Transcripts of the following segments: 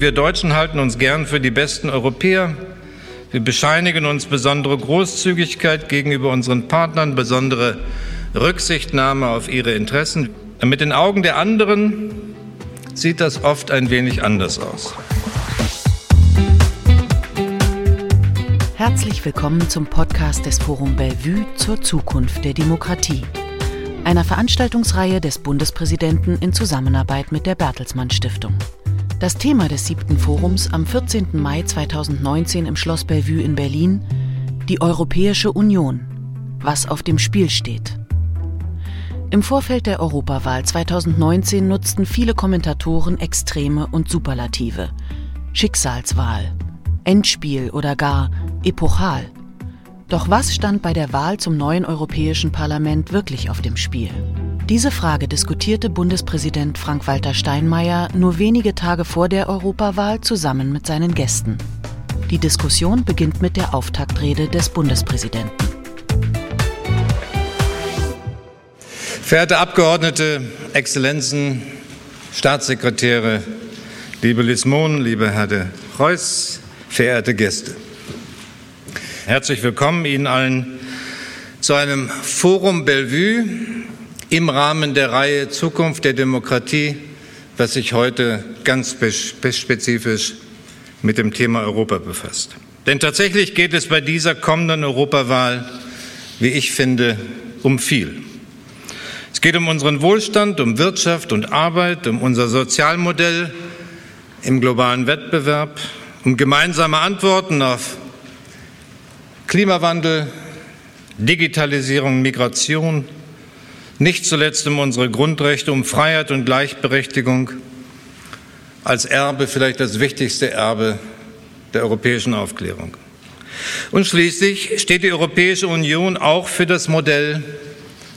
Wir Deutschen halten uns gern für die besten Europäer. Wir bescheinigen uns besondere Großzügigkeit gegenüber unseren Partnern, besondere Rücksichtnahme auf ihre Interessen. Mit den Augen der anderen sieht das oft ein wenig anders aus. Herzlich willkommen zum Podcast des Forum Bellevue zur Zukunft der Demokratie, einer Veranstaltungsreihe des Bundespräsidenten in Zusammenarbeit mit der Bertelsmann Stiftung. Das Thema des siebten Forums am 14. Mai 2019 im Schloss Bellevue in Berlin, die Europäische Union, was auf dem Spiel steht. Im Vorfeld der Europawahl 2019 nutzten viele Kommentatoren Extreme und Superlative. Schicksalswahl, Endspiel oder gar epochal. Doch was stand bei der Wahl zum neuen Europäischen Parlament wirklich auf dem Spiel? Diese Frage diskutierte Bundespräsident Frank-Walter Steinmeier nur wenige Tage vor der Europawahl zusammen mit seinen Gästen. Die Diskussion beginnt mit der Auftaktrede des Bundespräsidenten. Verehrte Abgeordnete, Exzellenzen, Staatssekretäre, liebe Liz Mohn, liebe Herr de Reuss, verehrte Gäste. Herzlich willkommen Ihnen allen zu einem Forum Bellevue, im Rahmen der Reihe Zukunft der Demokratie, was sich heute ganz spezifisch mit dem Thema Europa befasst. Denn tatsächlich geht es bei dieser kommenden Europawahl, wie ich finde, um viel. Es geht um unseren Wohlstand, um Wirtschaft und Arbeit, um unser Sozialmodell im globalen Wettbewerb, um gemeinsame Antworten auf Klimawandel, Digitalisierung, Migration, nicht zuletzt um unsere Grundrechte, um Freiheit und Gleichberechtigung als Erbe, vielleicht das wichtigste Erbe der europäischen Aufklärung. Und schließlich steht die Europäische Union auch für das Modell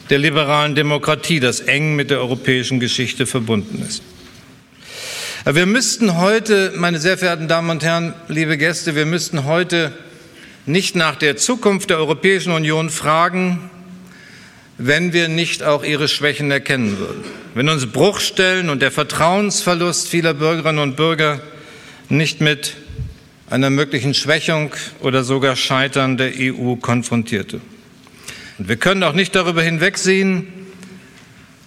der liberalen Demokratie, das eng mit der europäischen Geschichte verbunden ist. Wir müssten heute, meine sehr verehrten Damen und Herren, liebe Gäste, wir müssten heute nicht nach der Zukunft der Europäischen Union fragen, wenn wir nicht auch ihre Schwächen erkennen würden. Wenn uns Bruchstellen und der Vertrauensverlust vieler Bürgerinnen und Bürger nicht mit einer möglichen Schwächung oder sogar Scheitern der EU konfrontierte. Und wir können auch nicht darüber hinwegsehen,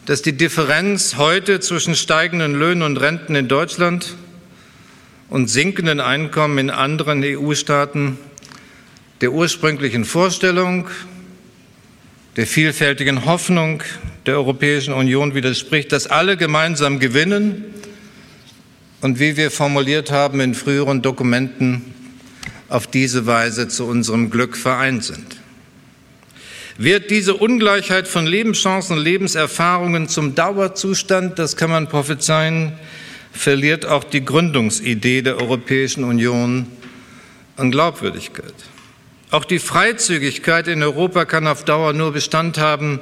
dass die Differenz heute zwischen steigenden Löhnen und Renten in Deutschland und sinkenden Einkommen in anderen EU-Staaten der ursprünglichen Vorstellung der vielfältigen Hoffnung der Europäischen Union widerspricht, dass alle gemeinsam gewinnen und wie wir formuliert haben in früheren Dokumenten, auf diese Weise zu unserem Glück vereint sind. Wird diese Ungleichheit von Lebenschancen Lebenserfahrungen zum Dauerzustand, das kann man prophezeien, verliert auch die Gründungsidee der Europäischen Union an Glaubwürdigkeit. Auch die Freizügigkeit in Europa kann auf Dauer nur Bestand haben,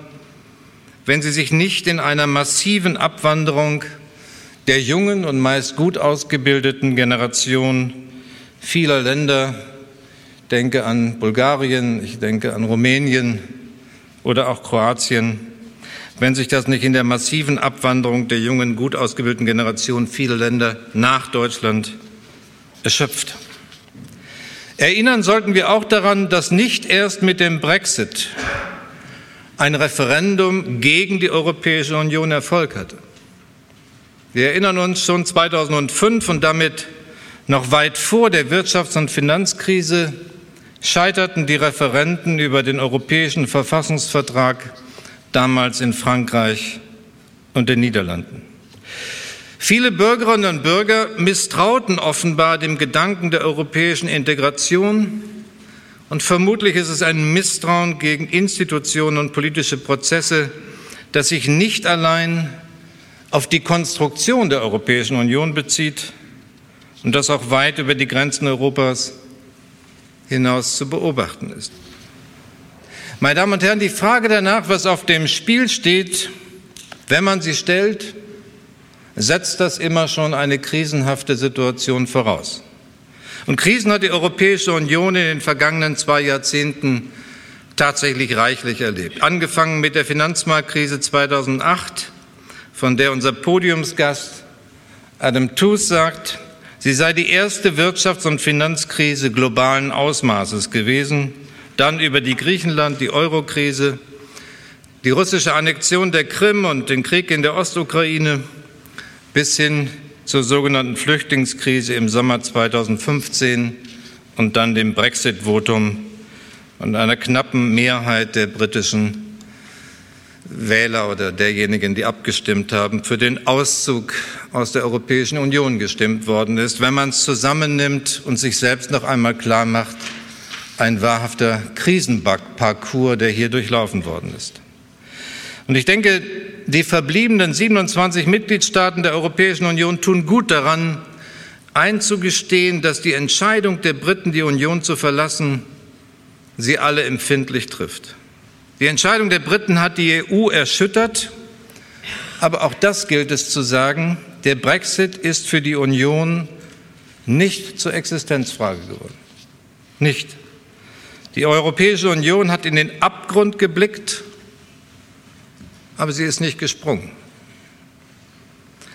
wenn sie sich nicht in einer massiven Abwanderung der jungen und meist gut ausgebildeten Generation vieler Länder, denke an Bulgarien, ich denke an Rumänien oder auch Kroatien, wenn sich das nicht in der massiven Abwanderung der jungen, gut ausgebildeten Generation vieler Länder nach Deutschland erschöpft. Erinnern sollten wir auch daran, dass nicht erst mit dem Brexit ein Referendum gegen die Europäische Union Erfolg hatte. Wir erinnern uns schon 2005 und damit noch weit vor der Wirtschafts- und Finanzkrise scheiterten die Referenden über den europäischen Verfassungsvertrag damals in Frankreich und den Niederlanden. Viele Bürgerinnen und Bürger misstrauten offenbar dem Gedanken der europäischen Integration und vermutlich ist es ein Misstrauen gegen Institutionen und politische Prozesse, das sich nicht allein auf die Konstruktion der Europäischen Union bezieht und das auch weit über die Grenzen Europas hinaus zu beobachten ist. Meine Damen und Herren, die Frage danach, was auf dem Spiel steht, wenn man sie stellt, setzt das immer schon eine krisenhafte Situation voraus. Und Krisen hat die Europäische Union in den vergangenen zwei Jahrzehnten tatsächlich reichlich erlebt. Angefangen mit der Finanzmarktkrise 2008, von der unser Podiumsgast Adam Tooze sagt, Sie sei die erste Wirtschafts- und Finanzkrise globalen Ausmaßes gewesen, dann über die Griechenland, die Eurokrise, die russische Annexion der Krim und den Krieg in der Ostukraine bis hin zur sogenannten Flüchtlingskrise im Sommer 2015 und dann dem Brexit-Votum und einer knappen Mehrheit der britischen Wähler oder derjenigen, die abgestimmt haben, für den Auszug aus der Europäischen Union gestimmt worden ist, wenn man es zusammennimmt und sich selbst noch einmal klar macht, ein wahrhafter Krisenparcours, der hier durchlaufen worden ist. Und ich denke, die verbliebenen 27 Mitgliedstaaten der Europäischen Union tun gut daran, einzugestehen, dass die Entscheidung der Briten, die Union zu verlassen, sie alle empfindlich trifft. Die Entscheidung der Briten hat die EU erschüttert, aber auch das gilt es zu sagen, der Brexit ist für die Union nicht zur Existenzfrage geworden. Nicht. Die Europäische Union hat in den Abgrund geblickt, aber sie ist nicht gesprungen.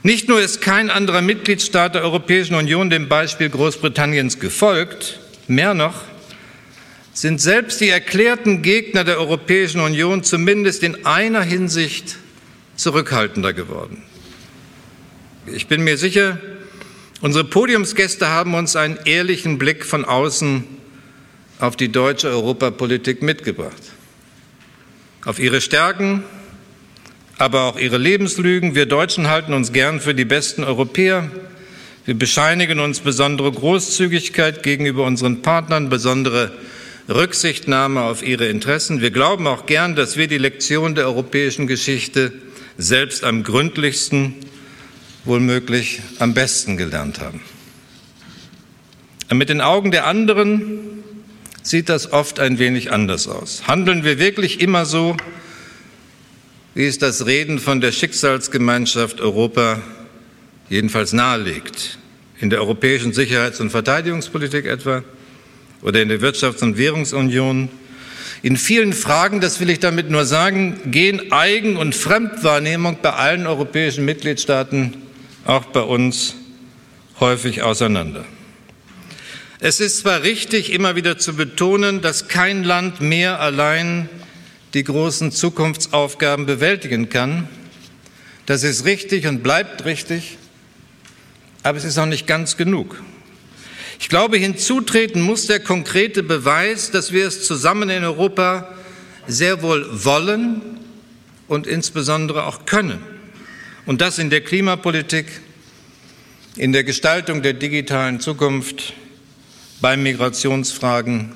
Nicht nur ist kein anderer Mitgliedstaat der Europäischen Union dem Beispiel Großbritanniens gefolgt, mehr noch, sind selbst die erklärten Gegner der Europäischen Union zumindest in einer Hinsicht zurückhaltender geworden. Ich bin mir sicher, unsere Podiumsgäste haben uns einen ehrlichen Blick von außen auf die deutsche Europapolitik mitgebracht. Auf ihre Stärken, aber auch ihre Lebenslügen. Wir Deutschen halten uns gern für die besten Europäer. Wir bescheinigen uns besondere Großzügigkeit gegenüber unseren Partnern, besondere Rücksichtnahme auf ihre Interessen. Wir glauben auch gern, dass wir die Lektion der europäischen Geschichte selbst am gründlichsten, wohlmöglich am besten gelernt haben. Mit den Augen der anderen sieht das oft ein wenig anders aus. Handeln wir wirklich immer so, wie es das Reden von der Schicksalsgemeinschaft Europa jedenfalls nahelegt, in der europäischen Sicherheits- und Verteidigungspolitik etwa oder in der Wirtschafts- und Währungsunion. In vielen Fragen, das will ich damit nur sagen, gehen Eigen- und Fremdwahrnehmung bei allen europäischen Mitgliedstaaten, auch bei uns, häufig auseinander. Es ist zwar richtig, immer wieder zu betonen, dass kein Land mehr allein die großen Zukunftsaufgaben bewältigen kann. Das ist richtig und bleibt richtig, aber es ist auch nicht ganz genug. Ich glaube, hinzutreten muss der konkrete Beweis, dass wir es zusammen in Europa sehr wohl wollen und insbesondere auch können. Und das in der Klimapolitik, in der Gestaltung der digitalen Zukunft, bei Migrationsfragen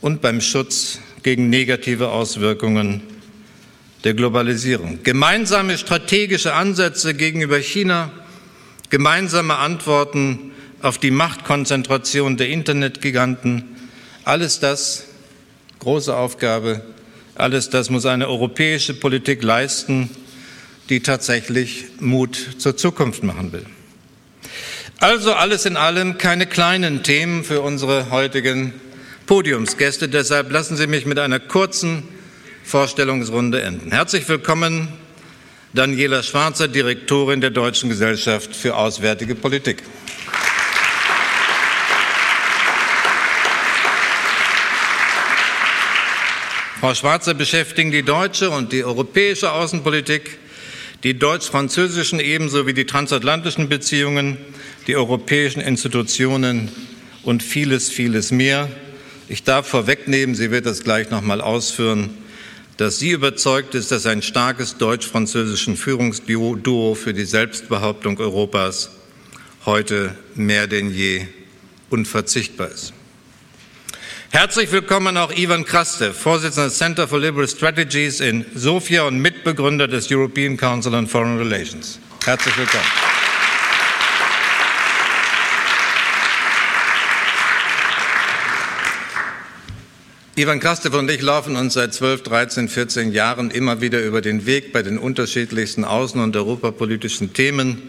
und beim Schutz gegen negative Auswirkungen der Globalisierung. Gemeinsame strategische Ansätze gegenüber China, gemeinsame Antworten auf die Machtkonzentration der Internetgiganten, alles das, große Aufgabe, alles das muss eine europäische Politik leisten, die tatsächlich Mut zur Zukunft machen will. Also alles in allem keine kleinen Themen für unsere heutigen Podiumsgäste. Deshalb lassen Sie mich mit einer kurzen Vorstellungsrunde enden. Herzlich willkommen, Daniela Schwarzer, Direktorin der Deutschen Gesellschaft für Auswärtige Politik. Frau Schwarzer beschäftigen die deutsche und die europäische Außenpolitik, die deutsch-französischen ebenso wie die transatlantischen Beziehungen, die europäischen Institutionen und vieles, vieles mehr. Ich darf vorwegnehmen, sie wird das gleich noch mal ausführen, dass sie überzeugt ist, dass ein starkes deutsch-französischen Führungsduo für die Selbstbehauptung Europas heute mehr denn je unverzichtbar ist. Herzlich willkommen auch Ivan Krastev, Vorsitzender des Center for Liberal Strategies in Sofia und Mitbegründer des European Council on Foreign Relations. Herzlich willkommen. Ivan Krastev und ich laufen uns seit 12, 13, 14 Jahren immer wieder über den Weg bei den unterschiedlichsten außen- und europapolitischen Themen.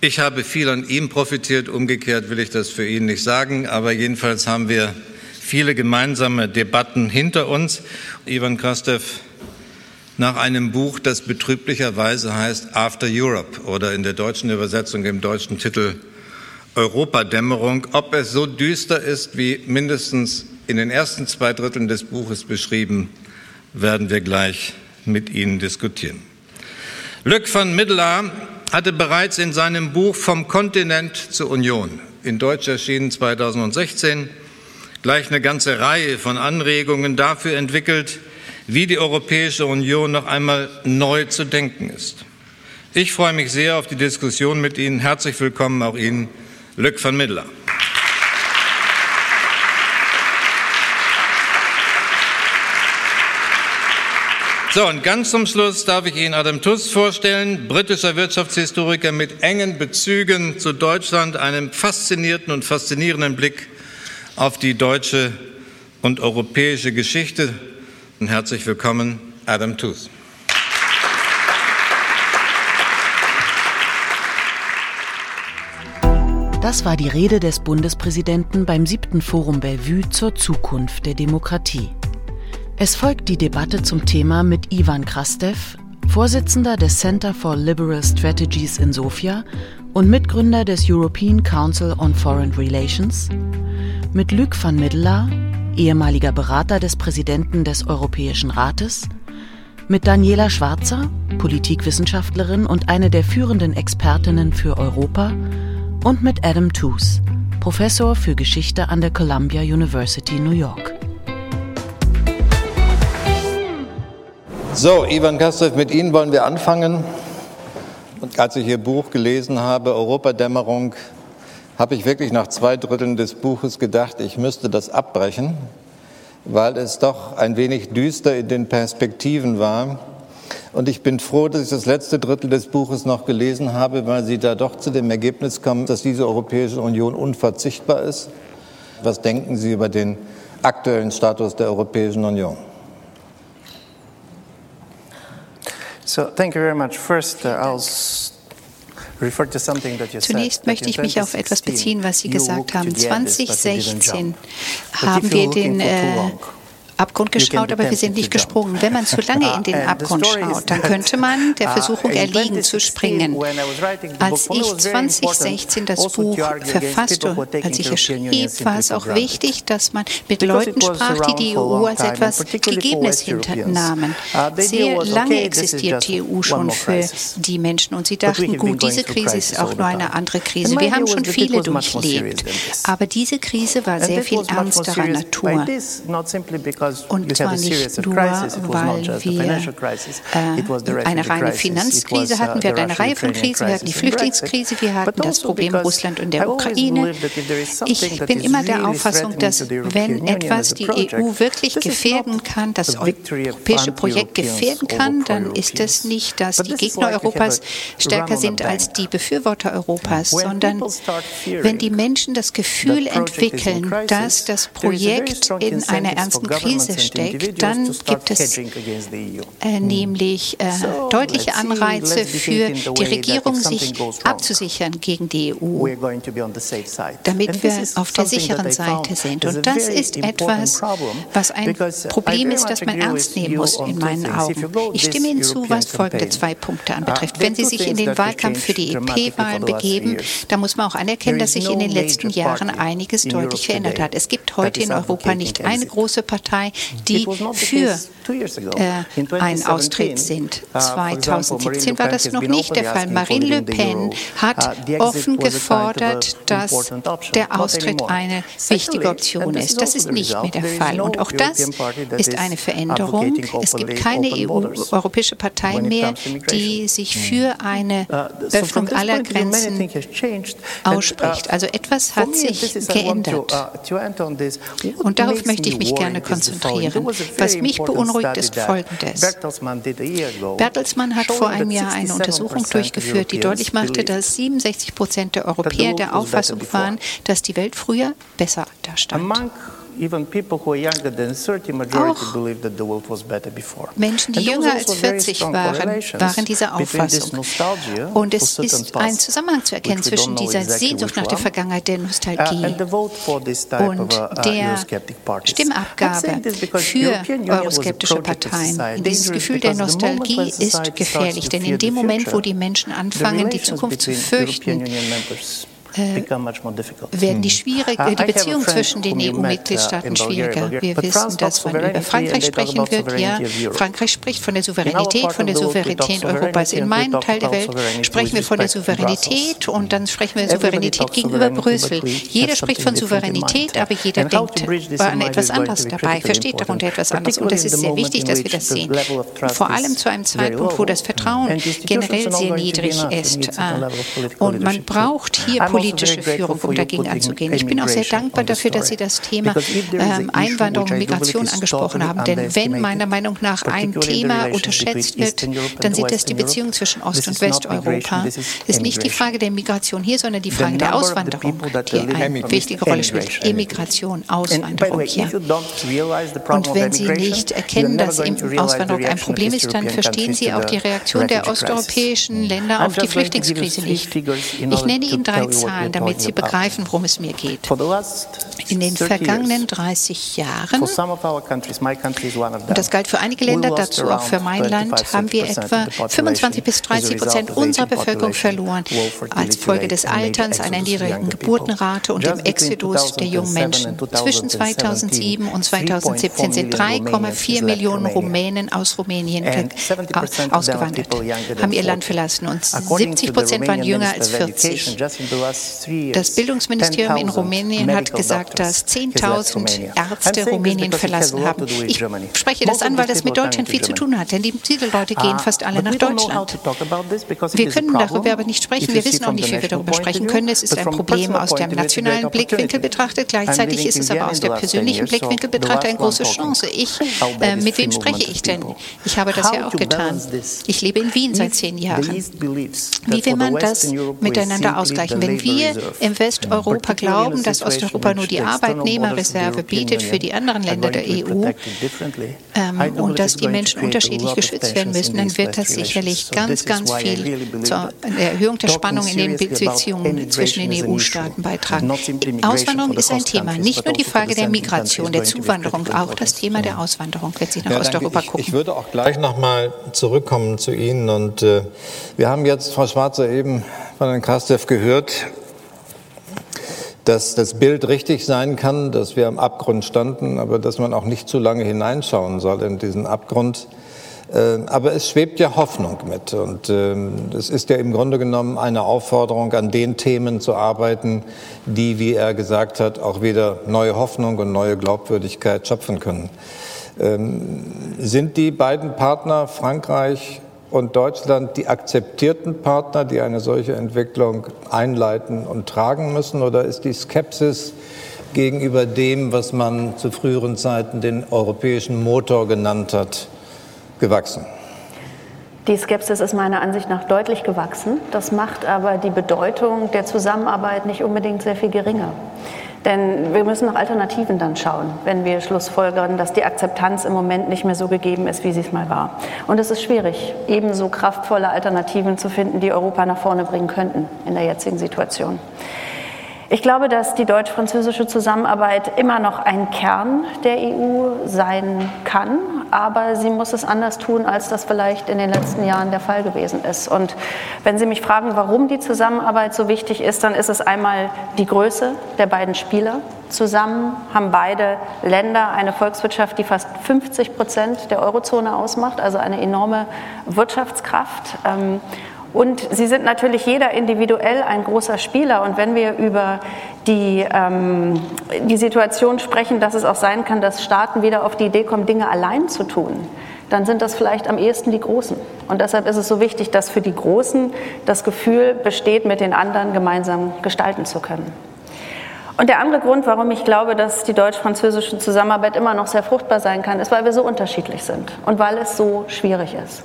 Ich habe viel an ihm profitiert, umgekehrt will ich das für ihn nicht sagen, aber jedenfalls haben wir viele gemeinsame Debatten hinter uns. Ivan Krastev nach einem Buch, das betrüblicherweise heißt After Europe oder in der deutschen Übersetzung im deutschen Titel Europadämmerung. Ob es so düster ist, wie mindestens in den ersten zwei Dritteln des Buches beschrieben, werden wir gleich mit Ihnen diskutieren. Luc van Middelaar hatte bereits in seinem Buch Vom Kontinent zur Union, in Deutsch erschienen 2016, gleich eine ganze Reihe von Anregungen dafür entwickelt, wie die Europäische Union noch einmal neu zu denken ist. Ich freue mich sehr auf die Diskussion mit Ihnen. Herzlich willkommen auch Ihnen, Luc van Middelaar. So, und ganz zum Schluss darf ich Ihnen Adam Tuss vorstellen, britischer Wirtschaftshistoriker mit engen Bezügen zu Deutschland, einem faszinierten und faszinierenden Blick auf die deutsche und europäische Geschichte. Und herzlich willkommen, Adam Tooth. Das war die Rede des Bundespräsidenten beim siebten Forum Bellevue zur Zukunft der Demokratie. Es folgt die Debatte zum Thema mit Ivan Krastev, Vorsitzender des Center for Liberal Strategies in Sofia und Mitgründer des European Council on Foreign Relations, mit Luc van Middelaar, ehemaliger Berater des Präsidenten des Europäischen Rates, mit Daniela Schwarzer, Politikwissenschaftlerin und eine der führenden Expertinnen für Europa, und mit Adam Tooze, Professor für Geschichte an der Columbia University New York. So, Ivan Kastrev, mit Ihnen wollen wir anfangen. Und als ich Ihr Buch gelesen habe, Europadämmerung, habe ich wirklich nach zwei Dritteln des Buches gedacht, ich müsste das abbrechen, weil es doch ein wenig düster in den Perspektiven war. Und ich bin froh, dass ich das letzte Drittel des Buches noch gelesen habe, weil Sie da doch zu dem Ergebnis kommen, dass diese Europäische Union unverzichtbar ist. Was denken Sie über den aktuellen Status der Europäischen Union? So, thank you very much. First, uh, I'll Zunächst möchte ich mich auf etwas beziehen, was Sie gesagt haben. 2016 haben wir den äh, Abgrund geschaut, aber wir sind nicht gesprungen. Wenn man zu lange in den Abgrund schaut, dann könnte man der Versuchung erliegen zu springen. Als ich 2016 das Buch verfasste, als ich es schrieb, war es auch wichtig, dass man mit Leuten sprach, die die EU als etwas Gegebenes hinternahmen. Sehr lange existiert die EU schon für die Menschen und sie dachten, gut, diese Krise ist auch nur eine andere Krise. Wir haben schon viele durchlebt. Aber diese Krise war sehr viel ernsterer Natur. Und zwar nicht nur, weil wir äh, eine reine Finanzkrise hatten, wir hatten eine Reihe von Krisen, wir hatten die Flüchtlingskrise, wir hatten das Problem Russland und der Ukraine. Ich bin immer der Auffassung, dass wenn etwas die EU wirklich gefährden kann, das europäische Projekt gefährden kann, dann ist es nicht, dass die Gegner Europas stärker sind als die Befürworter Europas, sondern wenn die Menschen das Gefühl entwickeln, dass das Projekt in einer ernsten Krise Krise steckt, dann gibt es äh, nämlich äh, deutliche Anreize für die Regierung, sich abzusichern gegen die EU, damit wir auf der sicheren Seite sind. Und das ist etwas, was ein uh, Problem ist, das man ernst nehmen muss in meinen Augen. Ich stimme Ihnen zu, was folgende zwei Punkte anbetrifft. Uh, Wenn Sie sich in den Wahlkampf für die EP-Wahlen begeben, dann muss man auch anerkennen, dass sich in den letzten Jahren einiges deutlich verändert hat. Es gibt heute in Europa nicht eine große Partei, die für äh, einen Austritt sind. 2017 uh, war das noch nicht der Fall. Marine Le Pen hat uh, offen gefordert, dass der Austritt eine wichtige Option ist. Das ist nicht mehr der Fall. Und auch das ist eine Veränderung. Es gibt keine EU, europäische Partei mehr, die sich hmm. für eine uh, Öffnung aller Grenzen ausspricht. Also etwas hat sich geändert. Und darauf möchte ich mich gerne konzentrieren. Was mich beunruhigt, ist Folgendes. Bertelsmann hat vor einem Jahr eine Untersuchung durchgeführt, die deutlich machte, dass 67 Prozent der Europäer der Auffassung waren, dass die Welt früher besser dastand. Auch Menschen, die jünger als 40 waren, waren dieser Auffassung. Und es ist ein Zusammenhang zu erkennen zwischen dieser Sehnsucht nach der Vergangenheit, der Nostalgie uh, und uh, der Stimmabgabe für euroskeptische Parteien. Dieses Gefühl der Nostalgie ist gefährlich, denn in dem Moment, wo die Menschen anfangen, die Zukunft zu fürchten, werden die, schwierig, uh, die Beziehungen zwischen den EU-Mitgliedstaaten schwieriger. Wir wissen, dass man über Frankreich sprechen wird. Ja, Frankreich spricht von der Souveränität, von der Souveränität Europas. In meinem Teil der Welt sprechen wir von der Souveränität und dann sprechen wir Souveränität gegenüber Brüssel. Jeder spricht von Souveränität, aber jeder denkt an etwas anderes dabei, versteht darunter etwas anderes. Und es ist sehr wichtig, dass wir das sehen. Vor allem zu einem Zeitpunkt, wo das Vertrauen generell sehr niedrig ist. Und man braucht hier also politische Führung, um dagegen anzugehen. Ich bin auch sehr dankbar dafür, dass Sie das Thema ähm, Einwanderung und Migration angesprochen haben. Denn wenn meiner Meinung nach ein Thema unterschätzt wird, dann sind das die Beziehungen zwischen Ost- und Westeuropa. Es ist nicht die Frage der Migration hier, sondern die Frage der Auswanderung, die eine wichtige Rolle spielt. Immigration, Auswanderung hier. Und wenn Sie nicht erkennen, dass Auswanderung ein Problem ist, dann verstehen Sie auch die Reaktion der osteuropäischen Länder auf die Flüchtlingskrise nicht. Ich nenne Ihnen drei Zahlen, damit Sie begreifen, worum es mir geht. In den vergangenen 30 Jahren, und das galt für einige Länder, dazu auch für mein Land, haben wir etwa 25 bis 30 Prozent unserer Bevölkerung verloren, als Folge des Alterns, einer niedrigen Geburtenrate und dem Exodus der jungen Menschen. Zwischen 2007 und 2017 sind 3,4 Millionen Rumänen aus Rumänien ausgewandert, haben ihr Land verlassen und 70 Prozent waren jünger als 40. Das Bildungsministerium in Rumänien hat gesagt, dass 10.000 Ärzte Rumänien verlassen haben. Ich spreche das an, weil das mit Deutschland viel zu tun hat, denn diese Leute gehen ah, fast alle nach Deutschland. Wir können darüber aber nicht sprechen. Wir wissen auch nicht, wie wir darüber sprechen können. Es ist ein Problem aus dem nationalen Blickwinkel betrachtet. Gleichzeitig ist es aber aus dem persönlichen Blickwinkel betrachtet eine große Chance. Ich, äh, mit wem spreche ich denn? Ich habe das ja auch getan. Ich lebe in Wien seit zehn Jahren. Wie will man das miteinander ausgleichen? Wenn wir in Westeuropa glauben, dass Osteuropa nur die Arbeitnehmerreserve bietet für die anderen Länder der EU ähm, und dass die Menschen unterschiedlich geschützt werden müssen, dann wird das sicherlich ganz, ganz viel zur Erhöhung der Spannung in den Beziehungen zwischen den EU-Staaten beitragen. Auswanderung ist ein Thema, nicht nur die Frage der Migration, der Zuwanderung, auch das Thema der Auswanderung wird sich nach ja, Osteuropa gucken. Ich, ich würde auch gleich noch mal zurückkommen zu Ihnen und äh, wir haben jetzt Frau Schwarzer eben von Herrn Krastev gehört, dass das Bild richtig sein kann, dass wir am Abgrund standen, aber dass man auch nicht zu lange hineinschauen soll in diesen Abgrund. Äh, aber es schwebt ja Hoffnung mit und ähm, es ist ja im Grunde genommen eine Aufforderung, an den Themen zu arbeiten, die, wie er gesagt hat, auch wieder neue Hoffnung und neue Glaubwürdigkeit schöpfen können. Ähm, sind die beiden Partner Frankreich und Deutschland die akzeptierten Partner, die eine solche Entwicklung einleiten und tragen müssen? Oder ist die Skepsis gegenüber dem, was man zu früheren Zeiten den europäischen Motor genannt hat, gewachsen? Die Skepsis ist meiner Ansicht nach deutlich gewachsen. Das macht aber die Bedeutung der Zusammenarbeit nicht unbedingt sehr viel geringer. Denn wir müssen nach Alternativen dann schauen, wenn wir schlussfolgern, dass die Akzeptanz im Moment nicht mehr so gegeben ist, wie sie es mal war. Und es ist schwierig, ebenso kraftvolle Alternativen zu finden, die Europa nach vorne bringen könnten in der jetzigen Situation. Ich glaube, dass die deutsch-französische Zusammenarbeit immer noch ein Kern der EU sein kann, aber sie muss es anders tun, als das vielleicht in den letzten Jahren der Fall gewesen ist. Und wenn Sie mich fragen, warum die Zusammenarbeit so wichtig ist, dann ist es einmal die Größe der beiden Spieler. Zusammen haben beide Länder eine Volkswirtschaft, die fast 50 Prozent der Eurozone ausmacht, also eine enorme Wirtschaftskraft. Und sie sind natürlich jeder individuell ein großer Spieler. Und wenn wir über die, ähm, die Situation sprechen, dass es auch sein kann, dass Staaten wieder auf die Idee kommen, Dinge allein zu tun, dann sind das vielleicht am ehesten die Großen. Und deshalb ist es so wichtig, dass für die Großen das Gefühl besteht, mit den anderen gemeinsam gestalten zu können. Und der andere Grund, warum ich glaube, dass die deutsch-französische Zusammenarbeit immer noch sehr fruchtbar sein kann, ist, weil wir so unterschiedlich sind und weil es so schwierig ist.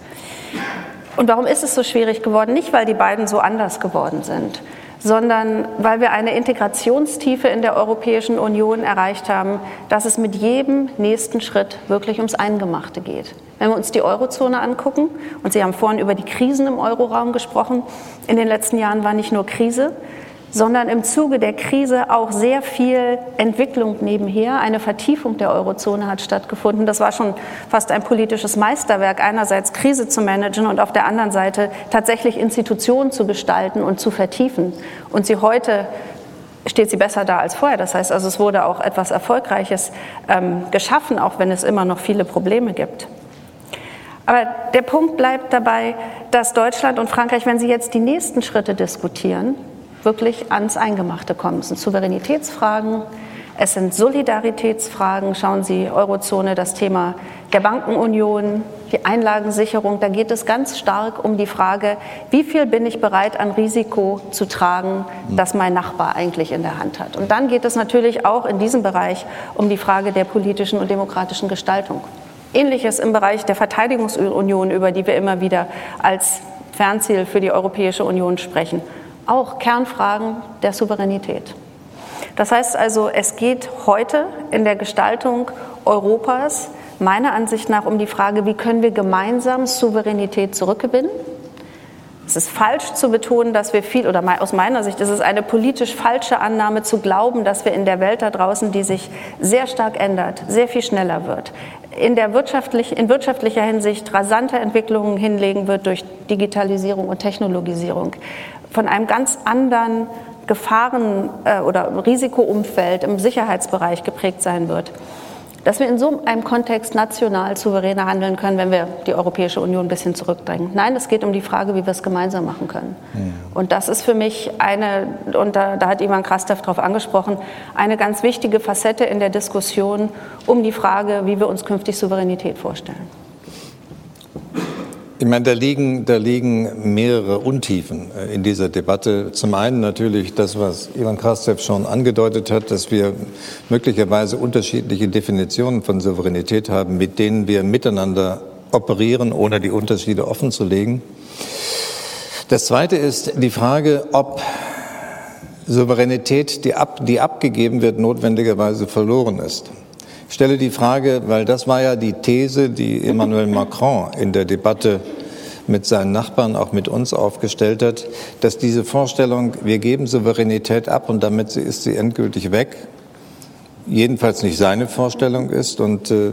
Und warum ist es so schwierig geworden? Nicht, weil die beiden so anders geworden sind, sondern weil wir eine Integrationstiefe in der Europäischen Union erreicht haben, dass es mit jedem nächsten Schritt wirklich ums Eingemachte geht. Wenn wir uns die Eurozone angucken, und Sie haben vorhin über die Krisen im Euroraum gesprochen, in den letzten Jahren war nicht nur Krise, sondern im Zuge der Krise auch sehr viel Entwicklung nebenher. Eine Vertiefung der Eurozone hat stattgefunden. Das war schon fast ein politisches Meisterwerk, einerseits Krise zu managen und auf der anderen Seite tatsächlich Institutionen zu gestalten und zu vertiefen. Und sie heute steht sie besser da als vorher. Das heißt also, es wurde auch etwas Erfolgreiches ähm, geschaffen, auch wenn es immer noch viele Probleme gibt. Aber der Punkt bleibt dabei, dass Deutschland und Frankreich, wenn sie jetzt die nächsten Schritte diskutieren, wirklich ans Eingemachte kommen. Es sind Souveränitätsfragen, es sind Solidaritätsfragen. Schauen Sie, Eurozone, das Thema der Bankenunion, die Einlagensicherung. Da geht es ganz stark um die Frage, wie viel bin ich bereit an Risiko zu tragen, das mein Nachbar eigentlich in der Hand hat. Und dann geht es natürlich auch in diesem Bereich um die Frage der politischen und demokratischen Gestaltung. Ähnliches im Bereich der Verteidigungsunion, über die wir immer wieder als Fernziel für die Europäische Union sprechen auch Kernfragen der Souveränität. Das heißt also, es geht heute in der Gestaltung Europas meiner Ansicht nach um die Frage, wie können wir gemeinsam Souveränität zurückgewinnen. Es ist falsch zu betonen, dass wir viel, oder aus meiner Sicht ist es eine politisch falsche Annahme zu glauben, dass wir in der Welt da draußen, die sich sehr stark ändert, sehr viel schneller wird, in, der wirtschaftlich, in wirtschaftlicher Hinsicht rasante Entwicklungen hinlegen wird durch Digitalisierung und Technologisierung, von einem ganz anderen Gefahren- äh, oder Risikoumfeld im Sicherheitsbereich geprägt sein wird. Dass wir in so einem Kontext national souveräner handeln können, wenn wir die Europäische Union ein bisschen zurückdrängen. Nein, es geht um die Frage, wie wir es gemeinsam machen können. Ja. Und das ist für mich eine, und da, da hat Ivan Krastev darauf angesprochen, eine ganz wichtige Facette in der Diskussion um die Frage, wie wir uns künftig Souveränität vorstellen. Ich meine, da liegen, da liegen mehrere Untiefen äh, in dieser Debatte. Zum einen natürlich das, was Ivan Krastev schon angedeutet hat, dass wir möglicherweise unterschiedliche Definitionen von Souveränität haben, mit denen wir miteinander operieren, ohne die Unterschiede offen zu legen. Das zweite ist die Frage, ob Souveränität, die, ab, die abgegeben wird, notwendigerweise verloren ist. Stelle die Frage, weil das war ja die These, die Emmanuel Macron in der Debatte mit seinen Nachbarn, auch mit uns aufgestellt hat, dass diese Vorstellung, wir geben Souveränität ab und damit ist sie endgültig weg, jedenfalls nicht seine Vorstellung ist. Und äh,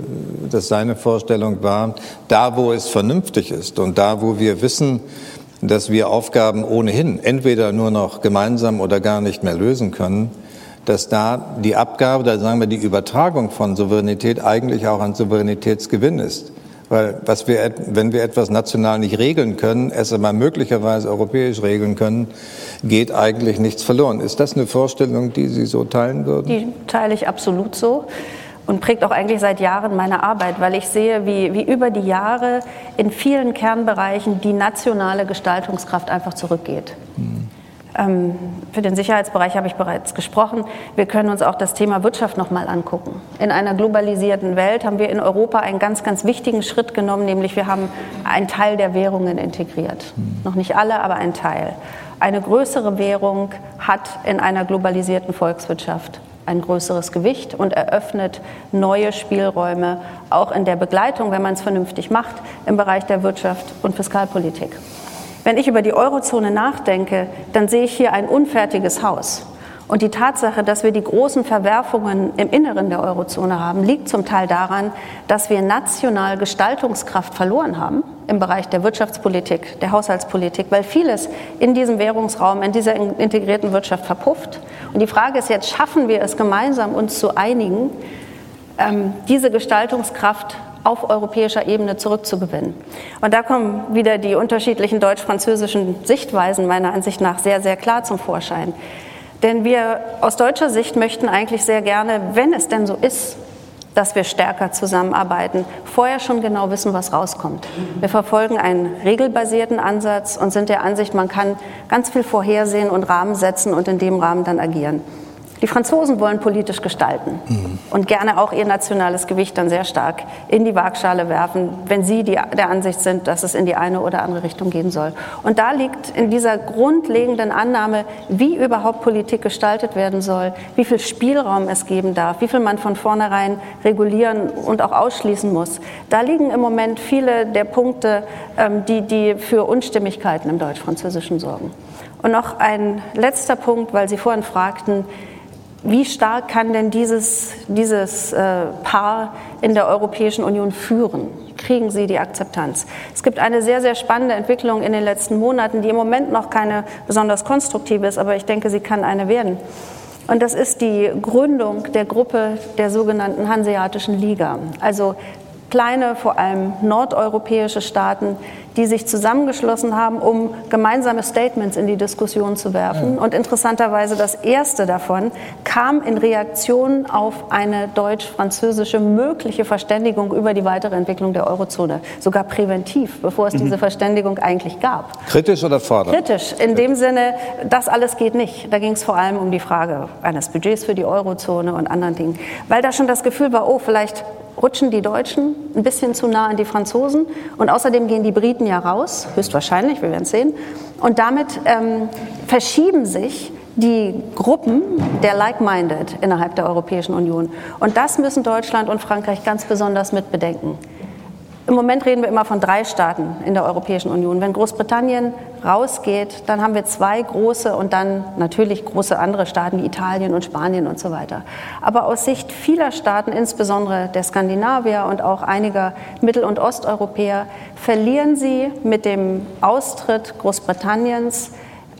dass seine Vorstellung war, da wo es vernünftig ist und da wo wir wissen, dass wir Aufgaben ohnehin entweder nur noch gemeinsam oder gar nicht mehr lösen können, dass da die Abgabe, da sagen wir die Übertragung von Souveränität eigentlich auch ein Souveränitätsgewinn ist. Weil was wir, wenn wir etwas national nicht regeln können, es aber möglicherweise europäisch regeln können, geht eigentlich nichts verloren. Ist das eine Vorstellung, die Sie so teilen würden? Die teile ich absolut so und prägt auch eigentlich seit Jahren meine Arbeit, weil ich sehe, wie, wie über die Jahre in vielen Kernbereichen die nationale Gestaltungskraft einfach zurückgeht. Hm. Ähm, für den Sicherheitsbereich habe ich bereits gesprochen. Wir können uns auch das Thema Wirtschaft noch mal angucken. In einer globalisierten Welt haben wir in Europa einen ganz, ganz wichtigen Schritt genommen, nämlich wir haben einen Teil der Währungen integriert. Noch nicht alle, aber ein Teil. Eine größere Währung hat in einer globalisierten Volkswirtschaft ein größeres Gewicht und eröffnet neue Spielräume, auch in der Begleitung, wenn man es vernünftig macht, im Bereich der Wirtschaft und Fiskalpolitik. Wenn ich über die Eurozone nachdenke, dann sehe ich hier ein unfertiges Haus. Und die Tatsache, dass wir die großen Verwerfungen im Inneren der Eurozone haben, liegt zum Teil daran, dass wir national Gestaltungskraft verloren haben im Bereich der Wirtschaftspolitik, der Haushaltspolitik, weil vieles in diesem Währungsraum, in dieser integrierten Wirtschaft verpufft. Und die Frage ist jetzt, schaffen wir es gemeinsam, uns zu einigen, ähm, diese Gestaltungskraft auf europäischer Ebene zurückzugewinnen. Und da kommen wieder die unterschiedlichen deutsch-französischen Sichtweisen meiner Ansicht nach sehr, sehr klar zum Vorschein. Denn wir aus deutscher Sicht möchten eigentlich sehr gerne, wenn es denn so ist, dass wir stärker zusammenarbeiten, vorher schon genau wissen, was rauskommt. Wir verfolgen einen regelbasierten Ansatz und sind der Ansicht, man kann ganz viel vorhersehen und Rahmen setzen und in dem Rahmen dann agieren. Die Franzosen wollen politisch gestalten mhm. und gerne auch ihr nationales Gewicht dann sehr stark in die Waagschale werfen, wenn sie die, der Ansicht sind, dass es in die eine oder andere Richtung gehen soll. Und da liegt in dieser grundlegenden Annahme, wie überhaupt Politik gestaltet werden soll, wie viel Spielraum es geben darf, wie viel man von vornherein regulieren und auch ausschließen muss. Da liegen im Moment viele der Punkte, ähm, die, die für Unstimmigkeiten im Deutsch-Französischen sorgen. Und noch ein letzter Punkt, weil Sie vorhin fragten, wie stark kann denn dieses, dieses äh, Paar in der Europäischen Union führen? Kriegen sie die Akzeptanz? Es gibt eine sehr, sehr spannende Entwicklung in den letzten Monaten, die im Moment noch keine besonders konstruktive ist, aber ich denke, sie kann eine werden. Und das ist die Gründung der Gruppe der sogenannten Hanseatischen Liga. Also kleine, vor allem nordeuropäische Staaten, die sich zusammengeschlossen haben, um gemeinsame Statements in die Diskussion zu werfen. Und interessanterweise das erste davon kam in Reaktion auf eine deutsch-französische mögliche Verständigung über die weitere Entwicklung der Eurozone, sogar präventiv, bevor es mhm. diese Verständigung eigentlich gab. Kritisch oder fordernd? Kritisch, in dem Sinne, das alles geht nicht. Da ging es vor allem um die Frage eines Budgets für die Eurozone und anderen Dingen, weil da schon das Gefühl war, oh, vielleicht rutschen die Deutschen ein bisschen zu nah an die Franzosen und außerdem gehen die Briten ja raus, höchstwahrscheinlich, wir werden es sehen. Und damit ähm, verschieben sich die Gruppen der Like-Minded innerhalb der Europäischen Union. Und das müssen Deutschland und Frankreich ganz besonders mit bedenken. Im Moment reden wir immer von drei Staaten in der Europäischen Union. Wenn Großbritannien rausgeht, dann haben wir zwei große und dann natürlich große andere Staaten wie Italien und Spanien und so weiter. Aber aus Sicht vieler Staaten, insbesondere der Skandinavier und auch einiger Mittel- und Osteuropäer, verlieren sie mit dem Austritt Großbritanniens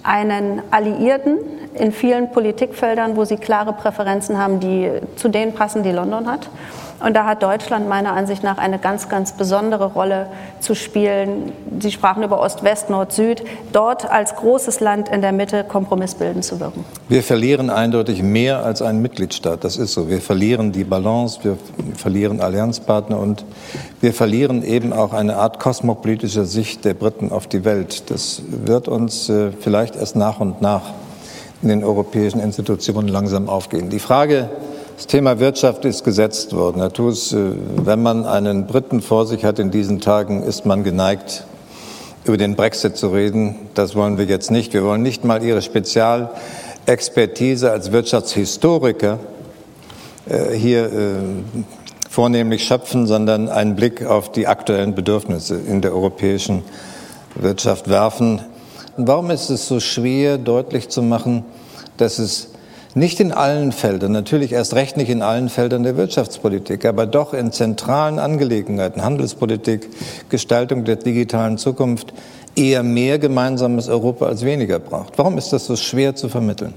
einen Alliierten in vielen Politikfeldern, wo sie klare Präferenzen haben, die zu denen passen, die London hat. Und da hat Deutschland meiner Ansicht nach eine ganz, ganz besondere Rolle zu spielen. Sie sprachen über Ost, West, Nord, Süd, dort als großes Land in der Mitte kompromissbildend zu wirken. Wir verlieren eindeutig mehr als ein Mitgliedstaat. Das ist so. Wir verlieren die Balance, wir verlieren Allianzpartner und wir verlieren eben auch eine Art kosmopolitischer Sicht der Briten auf die Welt. Das wird uns äh, vielleicht erst nach und nach in den europäischen Institutionen langsam aufgehen. Die Frage, das Thema Wirtschaft ist gesetzt worden. Herr Thus, äh, wenn man einen Briten vor sich hat in diesen Tagen, ist man geneigt, über den Brexit zu reden. Das wollen wir jetzt nicht. Wir wollen nicht mal Ihre Spezialexpertise als Wirtschaftshistoriker äh, hier äh, vornehmlich schöpfen, sondern einen Blick auf die aktuellen Bedürfnisse in der europäischen Wirtschaft werfen. Warum ist es so schwer, deutlich zu machen, dass es nicht in allen Feldern, natürlich erst recht nicht in allen Feldern der Wirtschaftspolitik, aber doch in zentralen Angelegenheiten, Handelspolitik, Gestaltung der digitalen Zukunft, eher mehr gemeinsames Europa als weniger braucht. Warum ist das so schwer zu vermitteln?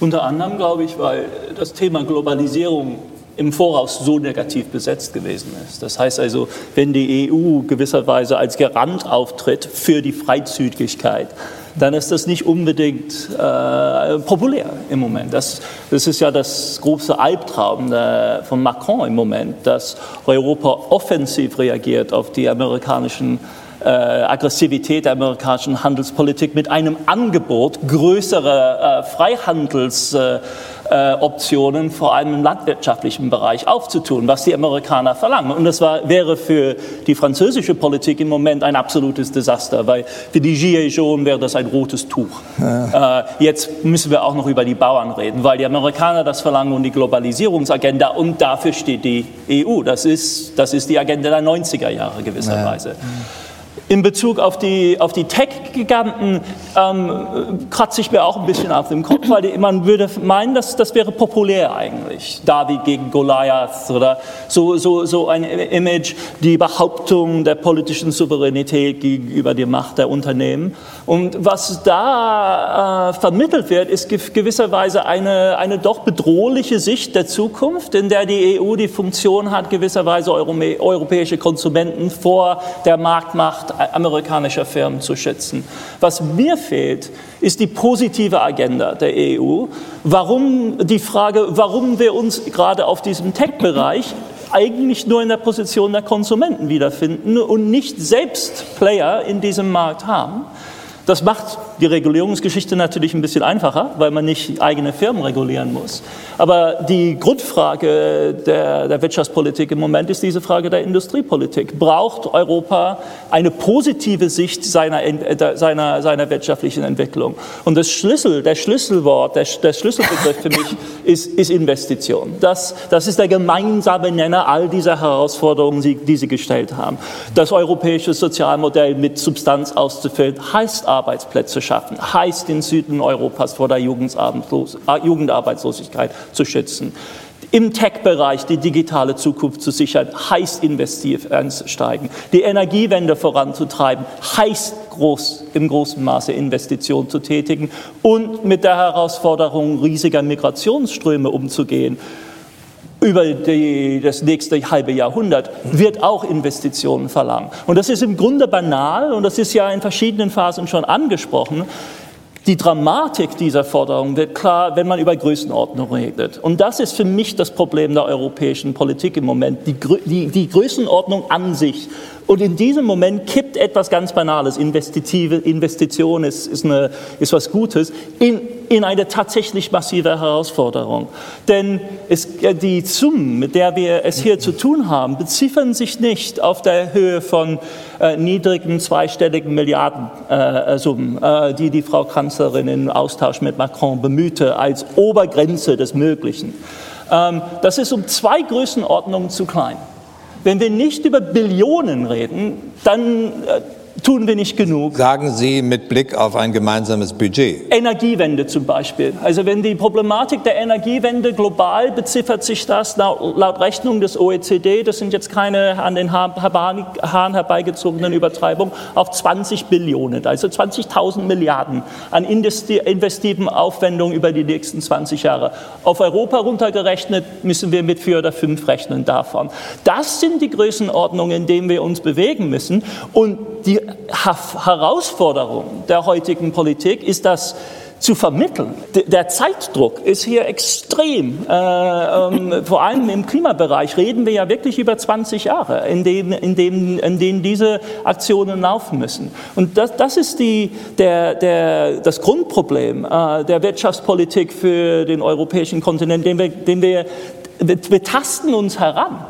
Unter anderem, glaube ich, weil das Thema Globalisierung im Voraus so negativ besetzt gewesen ist. Das heißt also, wenn die EU gewisserweise als Garant auftritt für die Freizügigkeit, dann ist das nicht unbedingt äh, populär im Moment. Das, das ist ja das große Albtraum der, von Macron im Moment, dass Europa offensiv reagiert auf die amerikanischen äh, Aggressivität der amerikanischen Handelspolitik mit einem Angebot größerer äh, Freihandels äh, Optionen vor allem im landwirtschaftlichen Bereich aufzutun, was die Amerikaner verlangen. Und das war, wäre für die französische Politik im Moment ein absolutes Desaster, weil für die Gilets jaunes wäre das ein rotes Tuch. Ja. Äh, jetzt müssen wir auch noch über die Bauern reden, weil die Amerikaner das verlangen und die Globalisierungsagenda und dafür steht die EU. Das ist, das ist die Agenda der 90er Jahre gewisserweise. Ja. In Bezug auf die, auf die Tech-Giganten ähm, kratze ich mir auch ein bisschen auf dem Kopf, weil man würde meinen, dass das wäre populär eigentlich. David gegen Goliath oder so, so, so ein Image, die Behauptung der politischen Souveränität gegenüber der Macht der Unternehmen. Und was da äh, vermittelt wird, ist gewisserweise eine, eine doch bedrohliche Sicht der Zukunft, in der die EU die Funktion hat, gewisserweise europäische Konsumenten vor der Marktmacht amerikanischer Firmen zu schützen. Was mir fehlt, ist die positive Agenda der EU. Warum die Frage, warum wir uns gerade auf diesem Tech-Bereich eigentlich nur in der Position der Konsumenten wiederfinden und nicht selbst Player in diesem Markt haben. Das macht die Regulierungsgeschichte natürlich ein bisschen einfacher, weil man nicht eigene Firmen regulieren muss. Aber die Grundfrage der, der, Wirtschaftspolitik im Moment ist diese Frage der Industriepolitik. Braucht Europa eine positive Sicht seiner, seiner, seiner wirtschaftlichen Entwicklung? Und das Schlüssel, der Schlüsselwort, der, der Schlüsselbegriff für mich ist, ist Investition. Das, das ist der gemeinsame Nenner all dieser Herausforderungen, die, Sie gestellt haben. Das europäische Sozialmodell mit Substanz auszufüllen, heißt Arbeitsplätze schaffen, heißt den Süden Europas vor der Jugendarbeitslosigkeit zu schützen. Im Tech-Bereich die digitale Zukunft zu sichern, heißt investiv einzusteigen. Die Energiewende voranzutreiben, heißt groß, im großen Maße Investitionen zu tätigen und mit der Herausforderung riesiger Migrationsströme umzugehen über die, das nächste halbe Jahrhundert wird auch Investitionen verlangen. Und das ist im Grunde banal und das ist ja in verschiedenen Phasen schon angesprochen. Die Dramatik dieser Forderung wird klar, wenn man über Größenordnung redet. Und das ist für mich das Problem der europäischen Politik im Moment, die, die, die Größenordnung an sich. Und in diesem Moment kippt etwas ganz Banales, Investitive, Investition ist, ist, eine, ist was Gutes, in, in eine tatsächlich massive Herausforderung. Denn es, die Summen, mit der wir es hier zu tun haben, beziffern sich nicht auf der Höhe von äh, niedrigen zweistelligen Milliardensummen, äh, äh, die die Frau Kanzlerin im Austausch mit Macron bemühte, als Obergrenze des Möglichen. Ähm, das ist um zwei Größenordnungen zu klein. Wenn wir nicht über Billionen reden, dann äh, tun wir nicht genug. Sagen Sie mit Blick auf ein gemeinsames Budget. Energiewende zum Beispiel. Also wenn die Problematik der Energiewende global beziffert sich das laut Rechnung des OECD, das sind jetzt keine an den Haaren herbeigezogenen Übertreibungen, auf 20 Billionen, also 20.000 Milliarden an investiven Aufwendungen über die nächsten 20 Jahre. Auf Europa runtergerechnet müssen wir mit vier oder fünf rechnen davon. Das sind die Größenordnungen, in denen wir uns bewegen müssen. Und die Herausforderung der heutigen Politik ist das zu vermitteln. Der Zeitdruck ist hier extrem. Äh, ähm, vor allem im Klimabereich reden wir ja wirklich über 20 Jahre, in denen, in denen, in denen diese Aktionen laufen müssen. Und das, das ist die, der, der, das Grundproblem äh, der Wirtschaftspolitik für den europäischen Kontinent, den wir, den wir, wir tasten uns heran.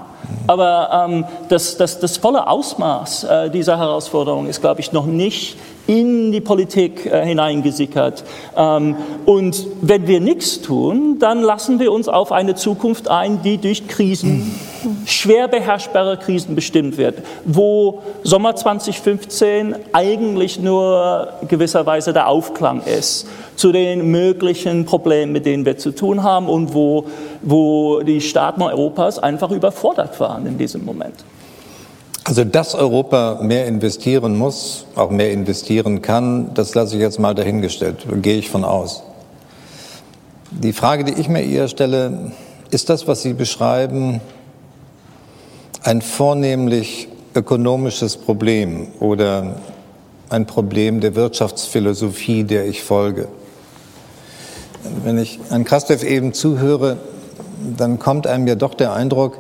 Aber ähm, das, das, das volle Ausmaß äh, dieser Herausforderung ist, glaube ich, noch nicht in die Politik äh, hineingesickert. Ähm, und wenn wir nichts tun, dann lassen wir uns auf eine Zukunft ein, die durch Krisen, schwer beherrschbare Krisen bestimmt wird, wo Sommer 2015 eigentlich nur gewisserweise der Aufklang ist zu den möglichen Problemen, mit denen wir zu tun haben und wo, wo die Staaten Europas einfach überfordert waren in diesem Moment. Also, dass Europa mehr investieren muss, auch mehr investieren kann, das lasse ich jetzt mal dahingestellt, gehe ich von aus. Die Frage, die ich mir eher stelle, ist das, was Sie beschreiben, ein vornehmlich ökonomisches Problem oder ein Problem der Wirtschaftsphilosophie, der ich folge? Wenn ich an Krastev eben zuhöre, dann kommt einem ja doch der Eindruck,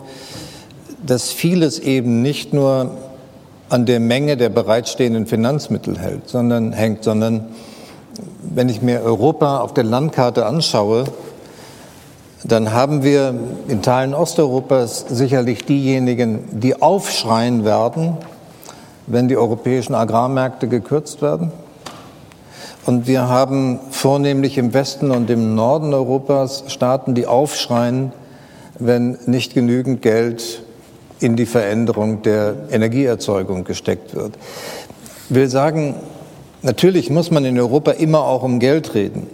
dass vieles eben nicht nur an der Menge der bereitstehenden Finanzmittel hält, sondern hängt, sondern wenn ich mir Europa auf der Landkarte anschaue, dann haben wir in Teilen Osteuropas sicherlich diejenigen, die aufschreien werden, wenn die europäischen Agrarmärkte gekürzt werden. Und wir haben vornehmlich im Westen und im Norden Europas Staaten, die aufschreien, wenn nicht genügend Geld in die Veränderung der Energieerzeugung gesteckt wird. Ich will sagen, natürlich muss man in Europa immer auch um Geld reden.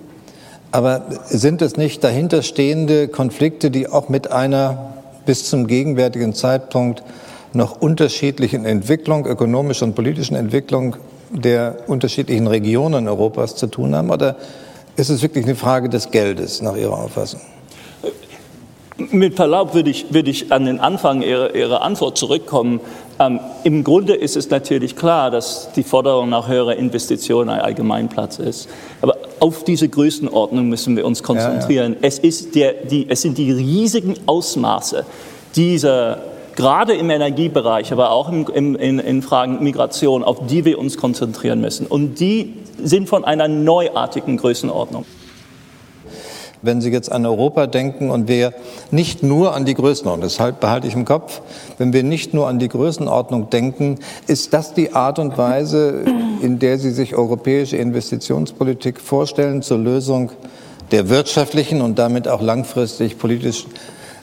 Aber sind es nicht dahinterstehende Konflikte, die auch mit einer bis zum gegenwärtigen Zeitpunkt noch unterschiedlichen Entwicklung, ökonomischen und politischen Entwicklung der unterschiedlichen Regionen Europas zu tun haben? Oder ist es wirklich eine Frage des Geldes nach Ihrer Auffassung? Mit Verlaub würde ich, würde ich an den Anfang Ihrer, Ihrer Antwort zurückkommen. Ähm, Im Grunde ist es natürlich klar, dass die Forderung nach höherer Investitionen ein Allgemeinplatz ist. Aber auf diese Größenordnung müssen wir uns konzentrieren. Ja, ja. Es, ist der, die, es sind die riesigen Ausmaße dieser gerade im Energiebereich, aber auch im, im, in, in Fragen Migration, auf die wir uns konzentrieren müssen. Und die sind von einer neuartigen Größenordnung. Wenn Sie jetzt an Europa denken und wir nicht nur an die Größenordnung, deshalb behalte ich im Kopf, wenn wir nicht nur an die Größenordnung denken, ist das die Art und Weise, in der Sie sich europäische Investitionspolitik vorstellen zur Lösung der wirtschaftlichen und damit auch langfristig politischen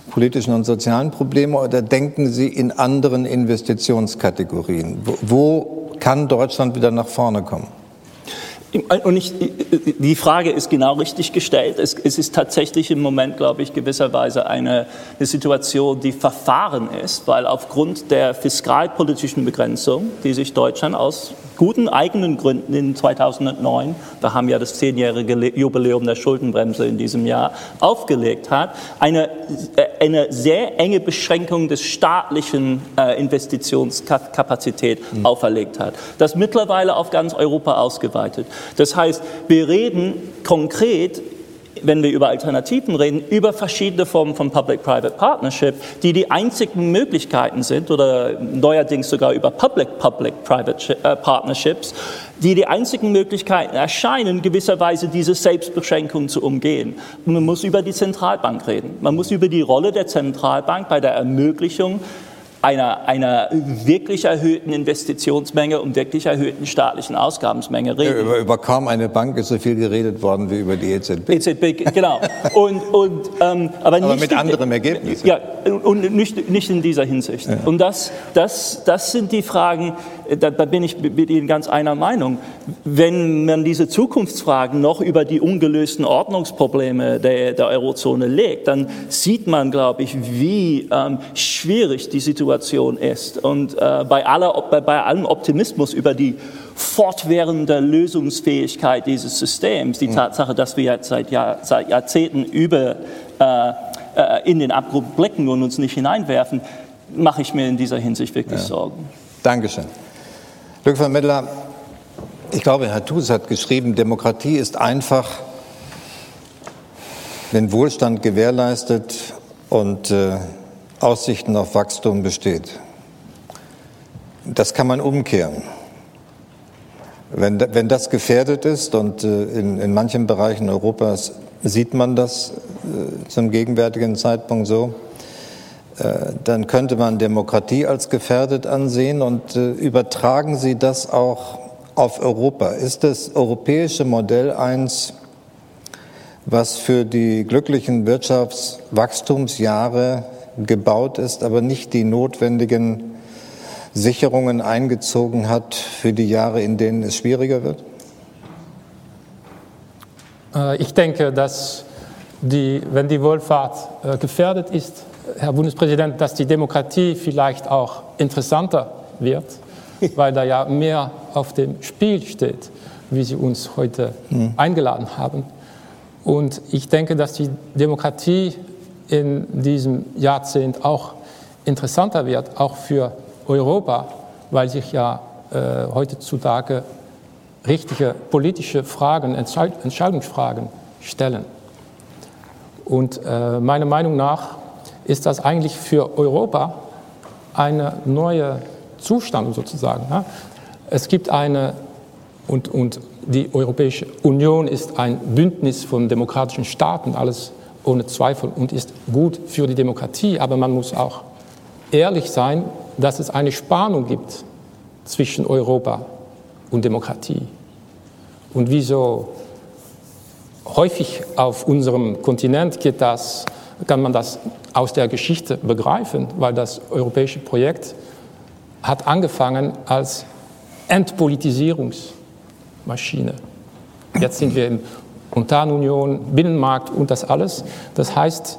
politischen und sozialen Probleme oder denken Sie in anderen Investitionskategorien? Wo kann Deutschland wieder nach vorne kommen? Und ich, die Frage ist genau richtig gestellt. Es, es, ist tatsächlich im Moment, glaube ich, gewisserweise eine, eine, Situation, die verfahren ist, weil aufgrund der fiskalpolitischen Begrenzung, die sich Deutschland aus guten eigenen Gründen in 2009, wir haben ja das zehnjährige Jubiläum der Schuldenbremse in diesem Jahr, aufgelegt hat, eine, äh, eine sehr enge Beschränkung des staatlichen äh, Investitionskapazität mhm. auferlegt hat. Das mittlerweile auf ganz Europa ausgeweitet. Das heißt, wir reden konkret wenn wir über Alternativen reden, über verschiedene Formen von Public-Private Partnership, die die einzigen Möglichkeiten sind oder neuerdings sogar über Public-Public-Private äh, Partnerships, die die einzigen Möglichkeiten erscheinen, gewisserweise diese Selbstbeschränkung zu umgehen. Man muss über die Zentralbank reden. Man muss über die Rolle der Zentralbank bei der Ermöglichung einer, einer wirklich erhöhten Investitionsmenge und wirklich erhöhten staatlichen Ausgabensmenge reden. Über, über, kaum eine Bank ist so viel geredet worden wie über die EZB. EZB, genau. Und, und, ähm, aber, aber mit anderem Ergebnis. Ja, und nicht, nicht in dieser Hinsicht. Ja. Und das, das, das sind die Fragen, da, da bin ich mit Ihnen ganz einer Meinung. Wenn man diese Zukunftsfragen noch über die ungelösten Ordnungsprobleme der, der Eurozone legt, dann sieht man, glaube ich, wie ähm, schwierig die Situation ist. Und äh, bei, aller, bei, bei allem Optimismus über die fortwährende Lösungsfähigkeit dieses Systems, die mhm. Tatsache, dass wir jetzt seit, Jahr, seit Jahrzehnten über, äh, äh, in den Abgrund blicken und uns nicht hineinwerfen, mache ich mir in dieser Hinsicht wirklich ja. Sorgen. Dankeschön. Dirk van ich glaube, Herr Thus hat geschrieben, Demokratie ist einfach, wenn Wohlstand gewährleistet und äh, Aussichten auf Wachstum besteht. Das kann man umkehren. Wenn, wenn das gefährdet ist, und äh, in, in manchen Bereichen Europas sieht man das äh, zum gegenwärtigen Zeitpunkt so, dann könnte man Demokratie als gefährdet ansehen und äh, übertragen Sie das auch auf Europa. Ist das europäische Modell eins, was für die glücklichen Wirtschaftswachstumsjahre gebaut ist, aber nicht die notwendigen Sicherungen eingezogen hat für die Jahre, in denen es schwieriger wird? Äh, ich denke, dass die, wenn die Wohlfahrt gefährdet ist, Herr Bundespräsident, dass die Demokratie vielleicht auch interessanter wird, weil da ja mehr auf dem Spiel steht, wie Sie uns heute mhm. eingeladen haben. Und ich denke, dass die Demokratie in diesem Jahrzehnt auch interessanter wird, auch für Europa, weil sich ja äh, heutzutage richtige politische Fragen, Entscheidungsfragen stellen. Und äh, meiner Meinung nach ist das eigentlich für Europa ein neuer Zustand sozusagen. Es gibt eine, und, und die Europäische Union ist ein Bündnis von demokratischen Staaten, alles ohne Zweifel und ist gut für die Demokratie, aber man muss auch ehrlich sein, dass es eine Spannung gibt zwischen Europa und Demokratie. Und wie so häufig auf unserem Kontinent geht das kann man das aus der Geschichte begreifen, weil das europäische Projekt hat angefangen als Entpolitisierungsmaschine. Jetzt sind wir in Montanunion, Binnenmarkt und das alles. Das heißt,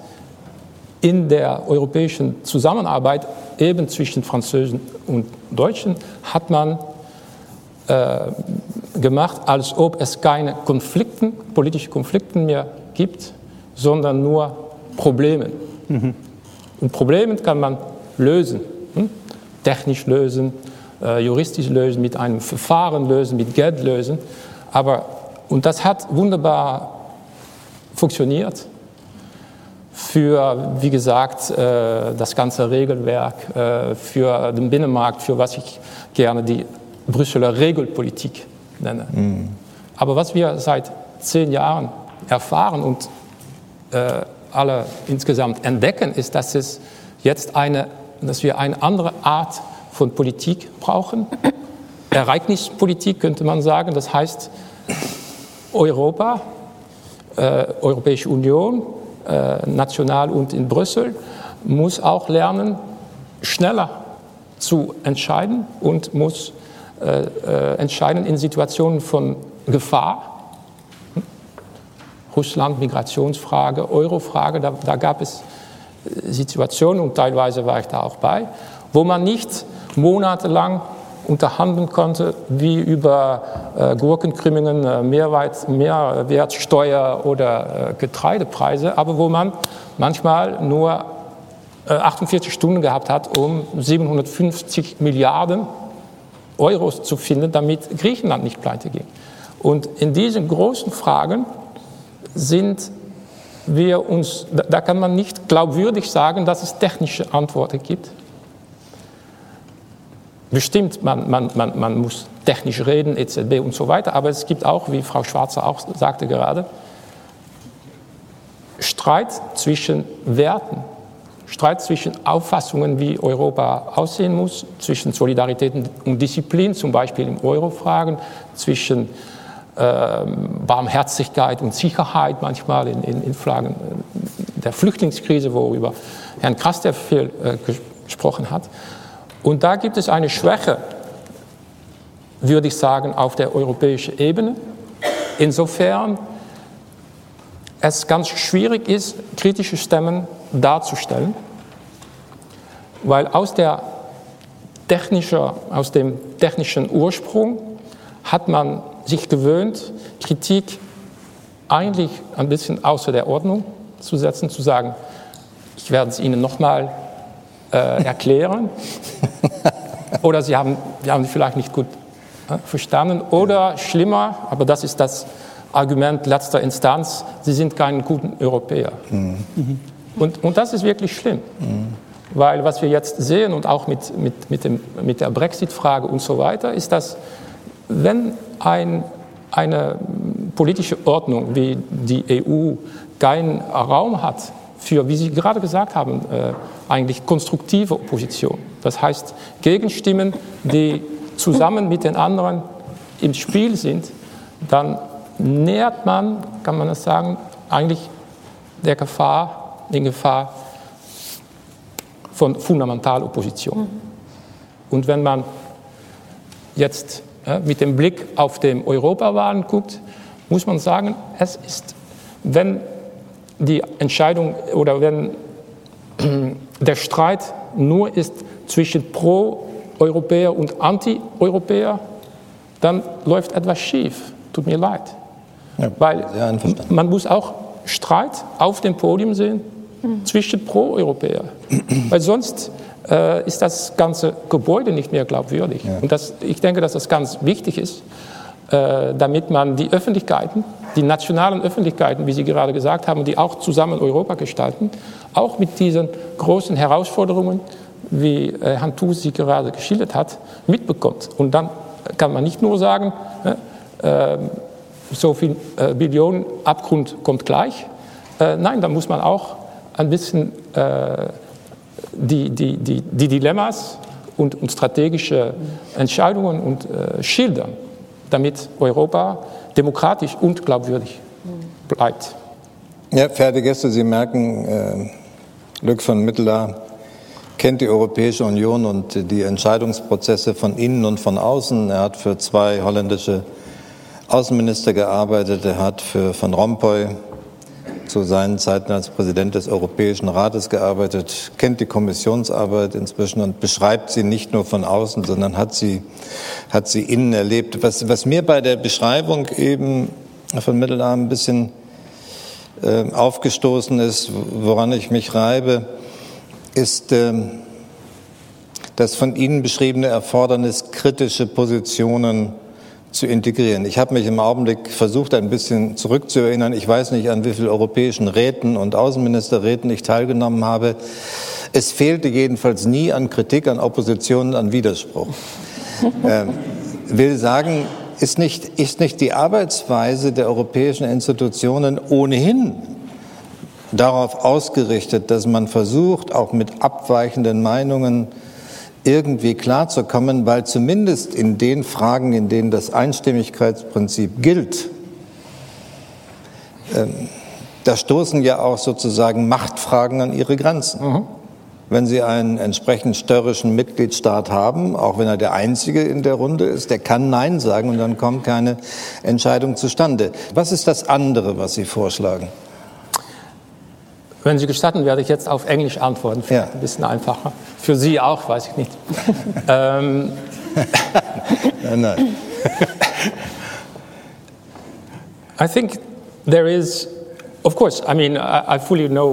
in der europäischen Zusammenarbeit eben zwischen Französen und Deutschen hat man äh, gemacht, als ob es keine Konflikten, politische Konflikte mehr gibt, sondern nur Problemen. Mhm. Und Probleme kann man lösen, hm? technisch lösen, äh, juristisch lösen, mit einem Verfahren lösen, mit Geld lösen. Aber, und das hat wunderbar funktioniert für, wie gesagt, äh, das ganze Regelwerk, äh, für den Binnenmarkt, für was ich gerne die Brüsseler Regelpolitik nenne. Mhm. Aber was wir seit zehn Jahren erfahren und äh, alle insgesamt entdecken, ist, dass, es jetzt eine, dass wir eine andere Art von Politik brauchen. Ereignispolitik könnte man sagen. Das heißt, Europa, äh, Europäische Union, äh, national und in Brüssel, muss auch lernen, schneller zu entscheiden und muss äh, äh entscheiden in Situationen von Gefahr. Russland, Migrationsfrage, Eurofrage, da, da gab es Situationen und teilweise war ich da auch bei, wo man nicht monatelang unterhandeln konnte, wie über äh, Gurkenkrümmungen, äh, Mehrwert, Mehrwertsteuer oder äh, Getreidepreise, aber wo man manchmal nur 48 äh, Stunden gehabt hat, um 750 Milliarden Euros zu finden, damit Griechenland nicht pleite ging. Und in diesen großen Fragen sind wir uns, da kann man nicht glaubwürdig sagen, dass es technische Antworten gibt. Bestimmt, man, man, man, man muss technisch reden, EZB und so weiter, aber es gibt auch, wie Frau Schwarzer auch sagte gerade, Streit zwischen Werten, Streit zwischen Auffassungen, wie Europa aussehen muss, zwischen Solidarität und Disziplin, zum Beispiel im Euro-Fragen, zwischen Barmherzigkeit und Sicherheit manchmal in, in, in Fragen der Flüchtlingskrise, worüber Herrn Kraster viel äh, gesprochen hat. Und da gibt es eine Schwäche, würde ich sagen, auf der europäischen Ebene. Insofern es ganz schwierig ist, kritische Stimmen darzustellen, weil aus, der technischer, aus dem technischen Ursprung hat man sich gewöhnt, Kritik eigentlich ein bisschen außer der Ordnung zu setzen, zu sagen, ich werde es Ihnen nochmal äh, erklären. Oder Sie haben, Sie haben vielleicht nicht gut äh, verstanden. Oder schlimmer, aber das ist das Argument letzter Instanz, Sie sind kein guter Europäer. Mhm. Und, und das ist wirklich schlimm. Mhm. Weil was wir jetzt sehen und auch mit, mit, mit, dem, mit der Brexit-Frage und so weiter, ist, dass wenn ein, eine politische Ordnung wie die EU keinen Raum hat für, wie Sie gerade gesagt haben, äh, eigentlich konstruktive Opposition. Das heißt, Gegenstimmen, die zusammen mit den anderen im Spiel sind, dann nähert man, kann man das sagen, eigentlich der Gefahr, den Gefahr von Fundamentalopposition. Und wenn man jetzt mit dem Blick auf den Europawahlen guckt, muss man sagen, es ist, wenn die Entscheidung oder wenn der Streit nur ist zwischen Pro-Europäer und Anti-Europäer, dann läuft etwas schief. Tut mir leid. Ja, Weil man muss auch Streit auf dem Podium sehen mhm. zwischen Pro-Europäer. Weil sonst äh, ist das ganze Gebäude nicht mehr glaubwürdig. Ja. Und das, ich denke, dass das ganz wichtig ist, äh, damit man die Öffentlichkeiten, die nationalen Öffentlichkeiten, wie Sie gerade gesagt haben, die auch zusammen Europa gestalten, auch mit diesen großen Herausforderungen, wie äh, Herrn Thus sie gerade geschildert hat, mitbekommt. Und dann kann man nicht nur sagen, äh, so viel äh, Billionen Abgrund kommt gleich. Äh, nein, da muss man auch ein bisschen äh, die, die, die, die, Dilemmas und, und, strategische Entscheidungen und, äh, schildern, damit Europa demokratisch und glaubwürdig bleibt. Ja, verehrte Gäste, Sie merken, äh, Lück von Mittler kennt die Europäische Union und die Entscheidungsprozesse von innen und von außen. Er hat für zwei holländische Außenminister gearbeitet. Er hat für Van Rompuy zu seinen Zeiten als Präsident des Europäischen Rates gearbeitet, kennt die Kommissionsarbeit inzwischen und beschreibt sie nicht nur von außen, sondern hat sie, hat sie innen erlebt. Was, was mir bei der Beschreibung eben von Mittelarm ein bisschen äh, aufgestoßen ist, woran ich mich reibe, ist äh, das von Ihnen beschriebene Erfordernis, kritische Positionen zu integrieren. Ich habe mich im Augenblick versucht, ein bisschen zurückzuerinnern. Ich weiß nicht, an wie vielen europäischen Räten und Außenministerräten ich teilgenommen habe. Es fehlte jedenfalls nie an Kritik, an Opposition, an Widerspruch. ähm, will sagen, ist nicht, ist nicht die Arbeitsweise der europäischen Institutionen ohnehin darauf ausgerichtet, dass man versucht, auch mit abweichenden Meinungen irgendwie klarzukommen, weil zumindest in den Fragen, in denen das Einstimmigkeitsprinzip gilt, ähm, da stoßen ja auch sozusagen Machtfragen an ihre Grenzen. Mhm. wenn Sie einen entsprechend störrischen Mitgliedstaat haben, auch wenn er der einzige in der Runde ist, der kann Nein sagen und dann kommt keine Entscheidung zustande. Was ist das andere, was Sie vorschlagen? Wenn Sie gestatten, werde ich jetzt auf Englisch antworten. Ja. Ein bisschen einfacher. Für Sie auch, weiß ich nicht. ähm, nein, nein. I think there is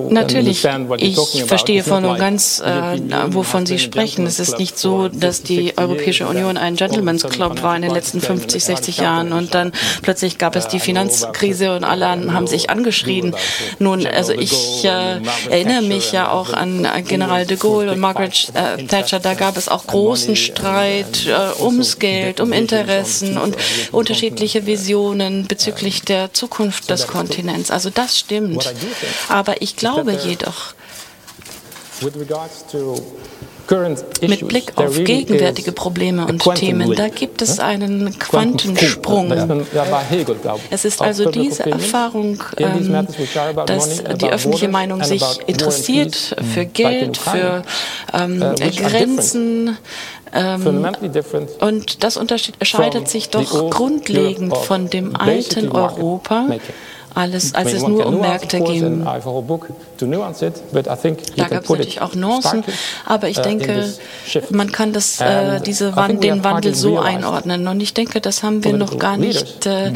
Natürlich, ich verstehe voll und ganz, äh, wovon Sie sprechen. Es ist nicht so, dass die Europäische Union ein Gentleman's Club war in den letzten 50, 60 Jahren und dann plötzlich gab es die Finanzkrise und alle haben sich angeschrien. Nun, also ich äh, erinnere mich ja auch an General de Gaulle und Margaret äh, Thatcher. Da gab es auch großen Streit äh, ums Geld, um Interessen und unterschiedliche Visionen bezüglich der Zukunft des Kontinents. Also das stimmt. Aber ich glaube jedoch, mit Blick auf gegenwärtige Probleme und Themen, da gibt es einen Quantensprung. Es ist also diese Erfahrung, ähm, dass die öffentliche Meinung sich interessiert für Geld, für ähm, Grenzen. Ähm, und das unterscheidet sich doch grundlegend von dem alten Europa, alles, als es nur um Märkte ging. Da gab es natürlich auch Nuancen, aber ich uh, denke, man kann das, äh, diese Wand, den Wandel so einordnen. Und ich denke, das haben wir noch gar nicht äh,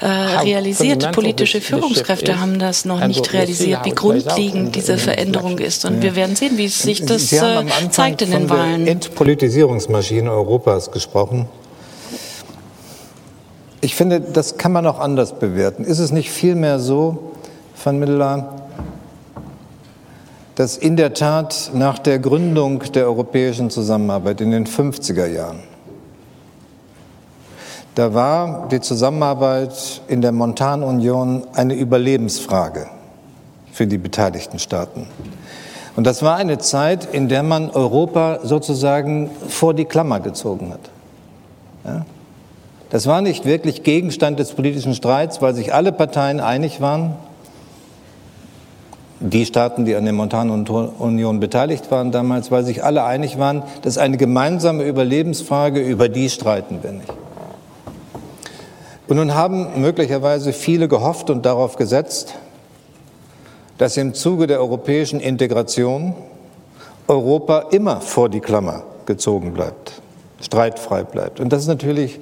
äh, realisiert. Politische Führungskräfte haben das noch nicht realisiert, wie grundlegend diese Veränderung ist. Und wir werden sehen, wie sich das äh, zeigt in den Wahlen. Der Entpolitisierungsmaschine Europas gesprochen. Ich finde, das kann man auch anders bewerten. Ist es nicht vielmehr so, Van Middelaar, dass in der Tat nach der Gründung der europäischen Zusammenarbeit in den 50er Jahren, da war die Zusammenarbeit in der Montanunion eine Überlebensfrage für die beteiligten Staaten. Und das war eine Zeit, in der man Europa sozusagen vor die Klammer gezogen hat. Ja? Das war nicht wirklich Gegenstand des politischen Streits, weil sich alle Parteien einig waren, die Staaten, die an der Montanunion beteiligt waren damals, weil sich alle einig waren, das ist eine gemeinsame Überlebensfrage, über die streiten wir nicht. Und nun haben möglicherweise viele gehofft und darauf gesetzt, dass im Zuge der europäischen Integration Europa immer vor die Klammer gezogen bleibt, streitfrei bleibt. Und das ist natürlich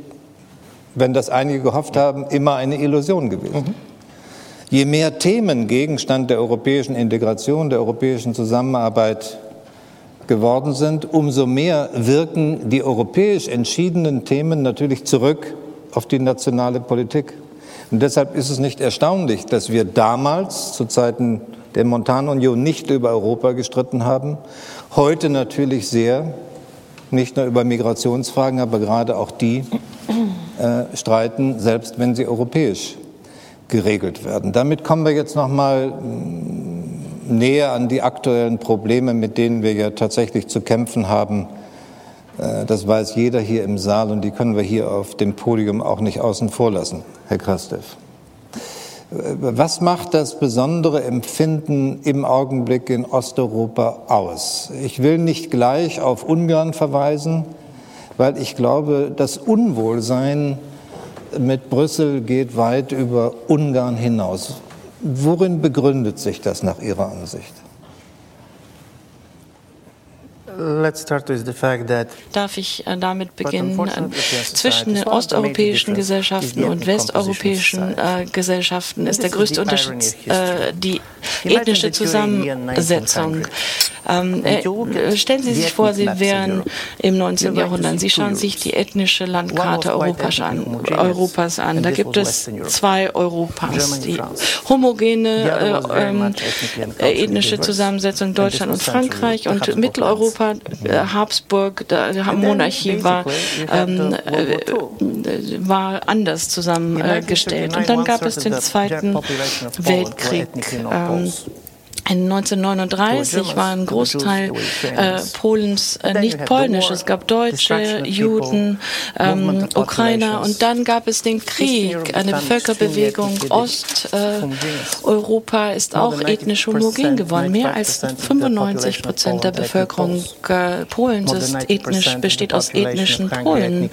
wenn das einige gehofft haben, immer eine Illusion gewesen. Mhm. Je mehr Themen Gegenstand der europäischen Integration, der europäischen Zusammenarbeit geworden sind, umso mehr wirken die europäisch entschiedenen Themen natürlich zurück auf die nationale Politik. Und deshalb ist es nicht erstaunlich, dass wir damals zu Zeiten der Montanunion nicht über Europa gestritten haben, heute natürlich sehr, nicht nur über Migrationsfragen, aber gerade auch die äh, streiten, selbst wenn sie europäisch geregelt werden. Damit kommen wir jetzt noch mal mm, näher an die aktuellen Probleme, mit denen wir ja tatsächlich zu kämpfen haben. Äh, das weiß jeder hier im Saal und die können wir hier auf dem Podium auch nicht außen vor lassen, Herr Krastev. Äh, was macht das besondere Empfinden im Augenblick in Osteuropa aus? Ich will nicht gleich auf Ungarn verweisen, weil ich glaube, das Unwohlsein mit Brüssel geht weit über Ungarn hinaus. Worin begründet sich das nach Ihrer Ansicht? Darf ich äh, damit beginnen? Zwischen den osteuropäischen Gesellschaften und westeuropäischen äh, Gesellschaften ist der größte Unterschied äh, die ethnische Zusammensetzung. Ähm, äh, stellen Sie sich vor, Sie wären im 19. Jahrhundert. Sie schauen sich die ethnische Landkarte Europas an. Europas an. Da gibt es zwei Europas. Die homogene äh, ähm, ethnische Zusammensetzung Deutschland und Frankreich und Mitteleuropa Europa, äh, Habsburg, die Monarchie war, ähm, äh, war anders zusammengestellt. Und dann gab es den Zweiten Weltkrieg. Ähm, in 1939 war ein Großteil äh, Polens äh, nicht polnisch. Es gab Deutsche, Juden, ähm, Ukrainer und dann gab es den Krieg, eine Völkerbewegung. Osteuropa äh, ist auch ethnisch homogen geworden. Mehr als 95 Prozent der Bevölkerung äh, Polens ist ethnisch, besteht aus ethnischen Polen.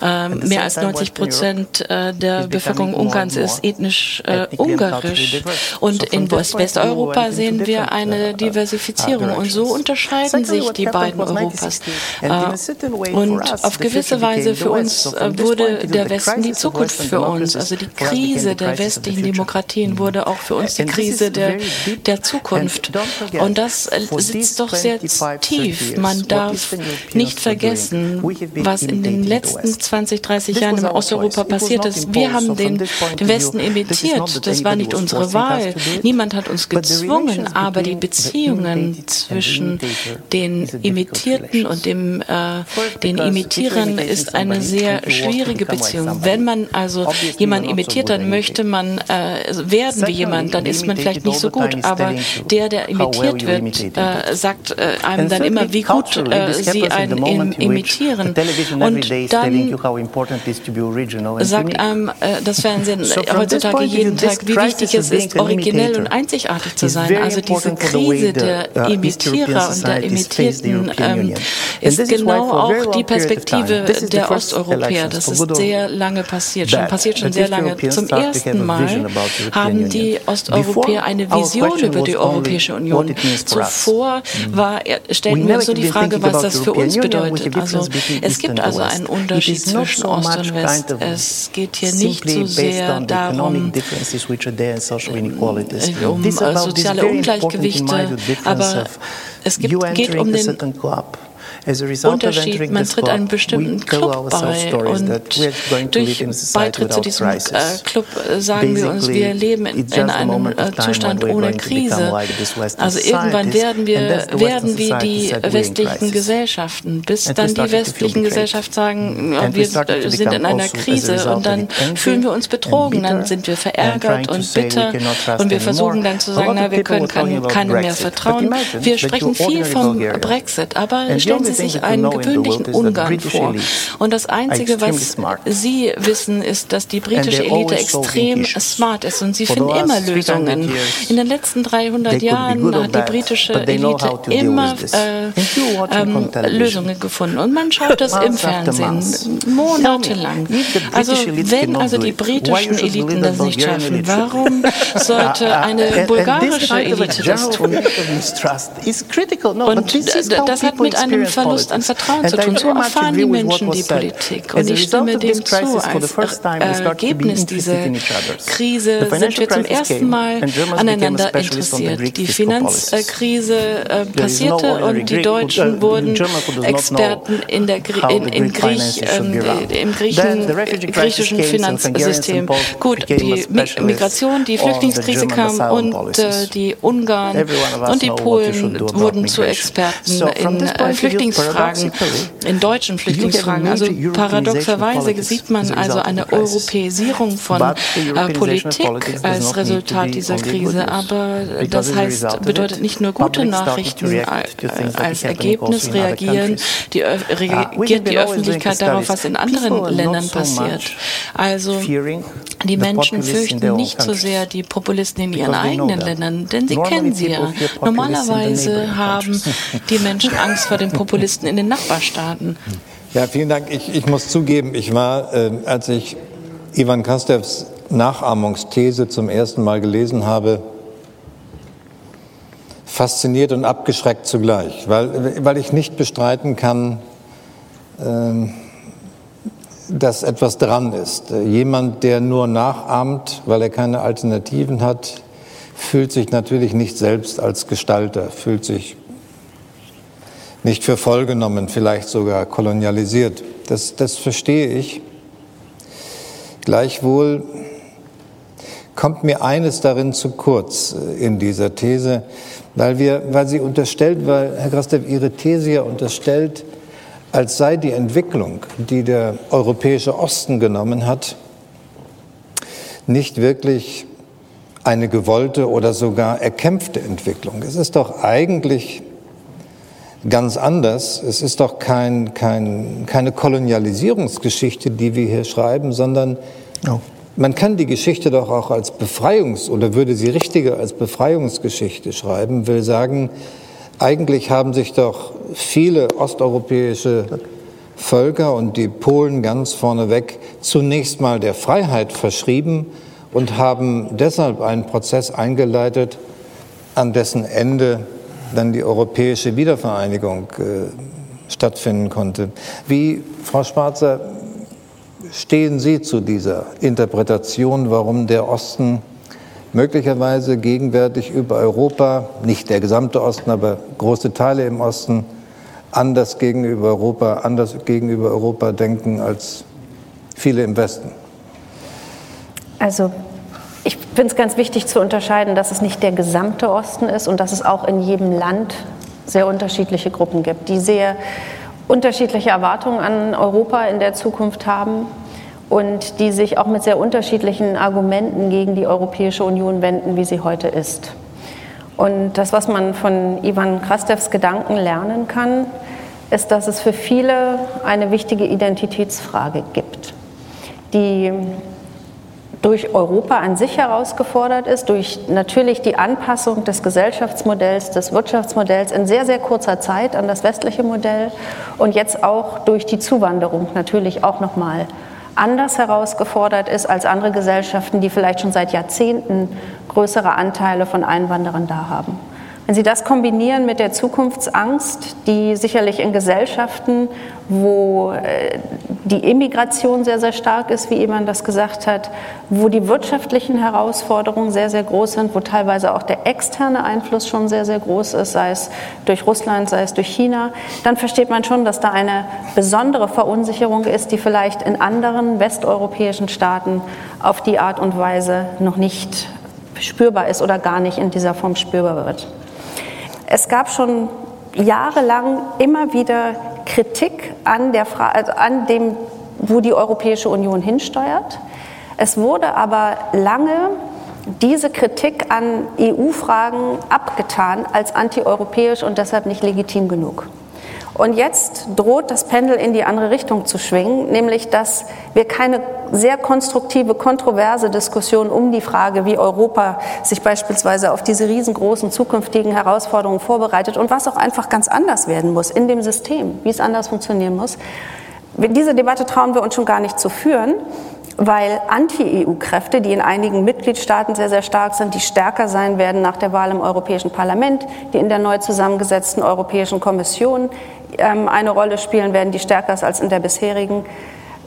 Mehr als 90 Prozent äh, der Bevölkerung Ungarns ist ethnisch äh, ungarisch. Und in Westeuropa sehen wir eine Diversifizierung. Und so unterscheiden sich die beiden Europas. Äh, und auf gewisse Weise für uns äh, wurde der Westen die Zukunft für uns. Also die Krise der westlichen Demokratien wurde auch für uns die Krise der, der Zukunft. Und das äh, sitzt doch sehr tief. Man darf nicht vergessen, was in den letzten 20, 30 Jahren in Osteuropa passiert ist. Wir haben den, den Westen imitiert. Das war nicht unsere Wahl. Niemand hat uns gezwungen, aber die Beziehungen zwischen den Imitierten und dem, äh, den Imitierern ist eine sehr schwierige Beziehung. Wenn man also jemanden imitiert, dann möchte man äh, werden wie jemand, dann ist man vielleicht nicht so gut. Aber der, der imitiert wird, äh, sagt äh, einem dann immer, wie gut äh, sie einen im, imitieren. Und dann sagt einem äh, das Fernsehen heutzutage jeden Tag, wie wichtig es ist, originell und einzigartig zu sein. Also diese Krise der uh, Imitierer und der Imitierten ähm, ist genau auch die Perspektive der Osteuropäer. Das ist sehr lange passiert, schon passiert schon sehr lange. Zum ersten Mal haben die Osteuropäer eine Vision über die Europäische Union. Zuvor war, stellten wir uns nur die Frage, was das für uns bedeutet. Also es gibt also einen Unterschied zwischen Ost und West. Es geht hier nicht so sehr darum, um soziale Ungleichgewichte, aber es gibt, geht um den Unterschied. Man tritt einem bestimmten Club bei und durch Beitritt zu diesem äh, Club äh, sagen wir uns, wir leben in, in einem äh, Zustand ohne Krise. Also irgendwann werden wir werden wie die westlichen Gesellschaften, bis dann die westlichen Gesellschaften sagen, wir sind in einer Krise und dann fühlen wir uns betrogen, dann sind wir verärgert und bitter und wir versuchen dann zu sagen, na, wir können keinem mehr vertrauen. Wir sprechen viel vom Brexit, aber stellen Sie sich einen gewöhnlichen Ungarn vor. Und das Einzige, was Sie wissen, ist, dass die britische Elite extrem smart ist und sie finden immer Lösungen. In den letzten 300 Jahren hat die britische Elite immer äh, ähm, Lösungen gefunden. Und man schaut das im Fernsehen monatelang. Also wenn also die britischen Eliten das nicht schaffen, warum sollte eine bulgarische Elite das tun? Und das hat mit einem Verlust an Vertrauen zu tun. So erfahren die Menschen die Politik. Und ich stimme dem zu. Als Ergebnis dieser Krise sind wir zum ersten Mal aneinander interessiert. Die Finanzkrise äh, passierte und die Deutschen wurden Experten in der, in, in Griech, ähm, im Griechen, griechischen Finanzsystem. Gut, die Migration, die Flüchtlingskrise kam und äh, die Ungarn und die Polen wurden zu Experten in äh, Flüchtlingsfragen. Flüchtlingsfragen, in deutschen Flüchtlingsfragen. Also paradoxerweise sieht man also eine Europäisierung von äh, Politik als Resultat dieser Krise. Aber das heißt, bedeutet nicht nur gute Nachrichten. Äh, als Ergebnis reagieren die, uh, reagiert die Öffentlichkeit darauf, was in anderen Ländern passiert. Also die Menschen fürchten nicht so sehr die Populisten in ihren eigenen Ländern, denn sie kennen sie ja. Normalerweise haben die Menschen Angst vor den Populisten in den Nachbarstaaten. Ja, vielen Dank. Ich, ich muss zugeben, ich war, äh, als ich Ivan Kastevs Nachahmungsthese zum ersten Mal gelesen habe, fasziniert und abgeschreckt zugleich, weil, weil ich nicht bestreiten kann, äh, dass etwas dran ist. Jemand, der nur nachahmt, weil er keine Alternativen hat, fühlt sich natürlich nicht selbst als Gestalter, fühlt sich nicht für voll genommen, vielleicht sogar kolonialisiert. Das, das verstehe ich. Gleichwohl kommt mir eines darin zu kurz äh, in dieser These, weil, wir, weil sie unterstellt, weil Herr Krastev Ihre These ja unterstellt, als sei die Entwicklung, die der europäische Osten genommen hat, nicht wirklich eine gewollte oder sogar erkämpfte Entwicklung. Es ist doch eigentlich ganz anders. Es ist doch kein, kein, keine Kolonialisierungsgeschichte, die wir hier schreiben, sondern oh. man kann die Geschichte doch auch als Befreiungs- oder würde sie richtiger als Befreiungsgeschichte schreiben, will sagen, eigentlich haben sich doch viele osteuropäische Völker und die Polen ganz vorneweg zunächst mal der Freiheit verschrieben und haben deshalb einen Prozess eingeleitet, an dessen Ende dann die europäische Wiedervereinigung äh, stattfinden konnte. Wie, Frau Schwarzer, stehen Sie zu dieser Interpretation, warum der Osten möglicherweise gegenwärtig über Europa, nicht der gesamte Osten, aber große Teile im Osten, anders gegenüber Europa, anders gegenüber Europa denken als viele im Westen? Also ich finde es ganz wichtig zu unterscheiden, dass es nicht der gesamte Osten ist und dass es auch in jedem Land sehr unterschiedliche Gruppen gibt, die sehr unterschiedliche Erwartungen an Europa in der Zukunft haben und die sich auch mit sehr unterschiedlichen Argumenten gegen die Europäische Union wenden, wie sie heute ist. Und das, was man von Ivan Krastevs Gedanken lernen kann, ist, dass es für viele eine wichtige Identitätsfrage gibt, die durch Europa an sich herausgefordert ist, durch natürlich die Anpassung des Gesellschaftsmodells, des Wirtschaftsmodells in sehr, sehr kurzer Zeit an das westliche Modell und jetzt auch durch die Zuwanderung natürlich auch nochmal anders herausgefordert ist als andere Gesellschaften, die vielleicht schon seit Jahrzehnten größere Anteile von Einwanderern da haben. Wenn Sie das kombinieren mit der Zukunftsangst, die sicherlich in Gesellschaften, wo äh, die Immigration sehr, sehr stark ist, wie jemand das gesagt hat, wo die wirtschaftlichen Herausforderungen sehr, sehr groß sind, wo teilweise auch der externe Einfluss schon sehr, sehr groß ist, sei es durch Russland, sei es durch China, dann versteht man schon, dass da eine besondere Verunsicherung ist, die vielleicht in anderen westeuropäischen Staaten auf die Art und Weise noch nicht spürbar ist oder gar nicht in dieser Form spürbar wird. Es gab schon jahrelang immer wieder Kritik an, der also an dem, wo die Europäische Union hinsteuert. Es wurde aber lange diese Kritik an EU-Fragen abgetan als antieuropäisch und deshalb nicht legitim genug. Und jetzt droht das Pendel in die andere Richtung zu schwingen, nämlich dass wir keine sehr konstruktive, kontroverse Diskussion um die Frage, wie Europa sich beispielsweise auf diese riesengroßen zukünftigen Herausforderungen vorbereitet und was auch einfach ganz anders werden muss in dem System, wie es anders funktionieren muss. Diese Debatte trauen wir uns schon gar nicht zu führen, weil Anti-EU-Kräfte, die in einigen Mitgliedstaaten sehr, sehr stark sind, die stärker sein werden nach der Wahl im Europäischen Parlament, die in der neu zusammengesetzten Europäischen Kommission eine Rolle spielen werden, die stärker ist als in der bisherigen,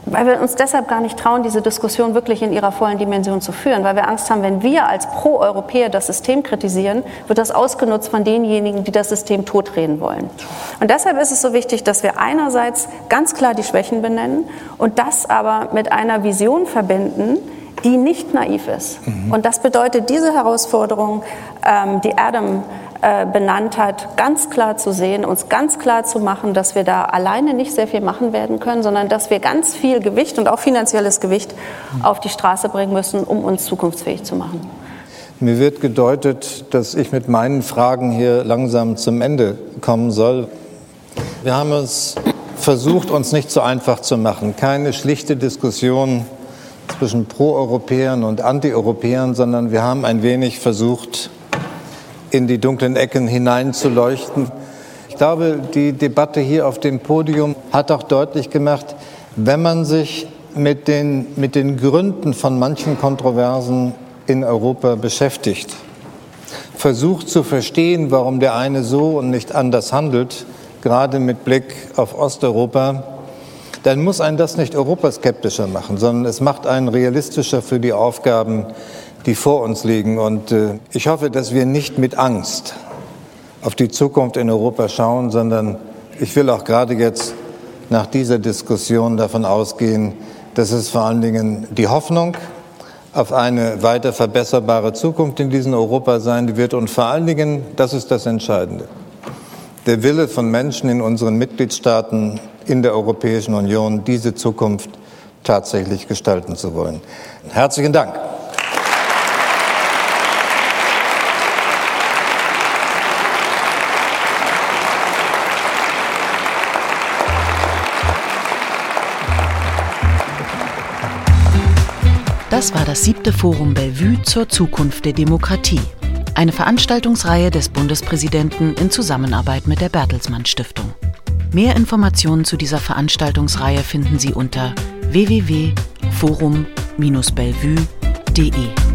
weil wir uns deshalb gar nicht trauen, diese Diskussion wirklich in ihrer vollen Dimension zu führen, weil wir Angst haben, wenn wir als Pro-Europäer das System kritisieren, wird das ausgenutzt von denjenigen, die das System totreden wollen. Und deshalb ist es so wichtig, dass wir einerseits ganz klar die Schwächen benennen und das aber mit einer Vision verbinden, die nicht naiv ist. Mhm. Und das bedeutet diese Herausforderung, ähm, die Adam äh, benannt hat, ganz klar zu sehen, uns ganz klar zu machen, dass wir da alleine nicht sehr viel machen werden können, sondern dass wir ganz viel Gewicht und auch finanzielles Gewicht auf die Straße bringen müssen, um uns zukunftsfähig zu machen. Mir wird gedeutet, dass ich mit meinen Fragen hier langsam zum Ende kommen soll. Wir haben es versucht, uns nicht so einfach zu machen. Keine schlichte Diskussion zwischen Pro-Europäern und Anti-Europäern, sondern wir haben ein wenig versucht, in die dunklen Ecken hineinzuleuchten. Ich glaube, die Debatte hier auf dem Podium hat auch deutlich gemacht, wenn man sich mit den, mit den Gründen von manchen Kontroversen in Europa beschäftigt, versucht zu verstehen, warum der eine so und nicht anders handelt, gerade mit Blick auf Osteuropa, dann muss einen das nicht europaskeptischer machen, sondern es macht einen realistischer für die Aufgaben, die vor uns liegen. Und äh, ich hoffe, dass wir nicht mit Angst auf die Zukunft in Europa schauen, sondern ich will auch gerade jetzt nach dieser Diskussion davon ausgehen, dass es vor allen Dingen die Hoffnung auf eine weiter verbesserbare Zukunft in diesem Europa sein wird und vor allen Dingen, das ist das Entscheidende, der Wille von Menschen in unseren Mitgliedstaaten in der Europäischen Union, diese Zukunft tatsächlich gestalten zu wollen. Herzlichen Dank. Das war das siebte Forum Bellevue zur Zukunft der Demokratie. Eine Veranstaltungsreihe des Bundespräsidenten in Zusammenarbeit mit der Bertelsmann Stiftung. Mehr Informationen zu dieser Veranstaltungsreihe finden Sie unter www.forum-bellevue.de.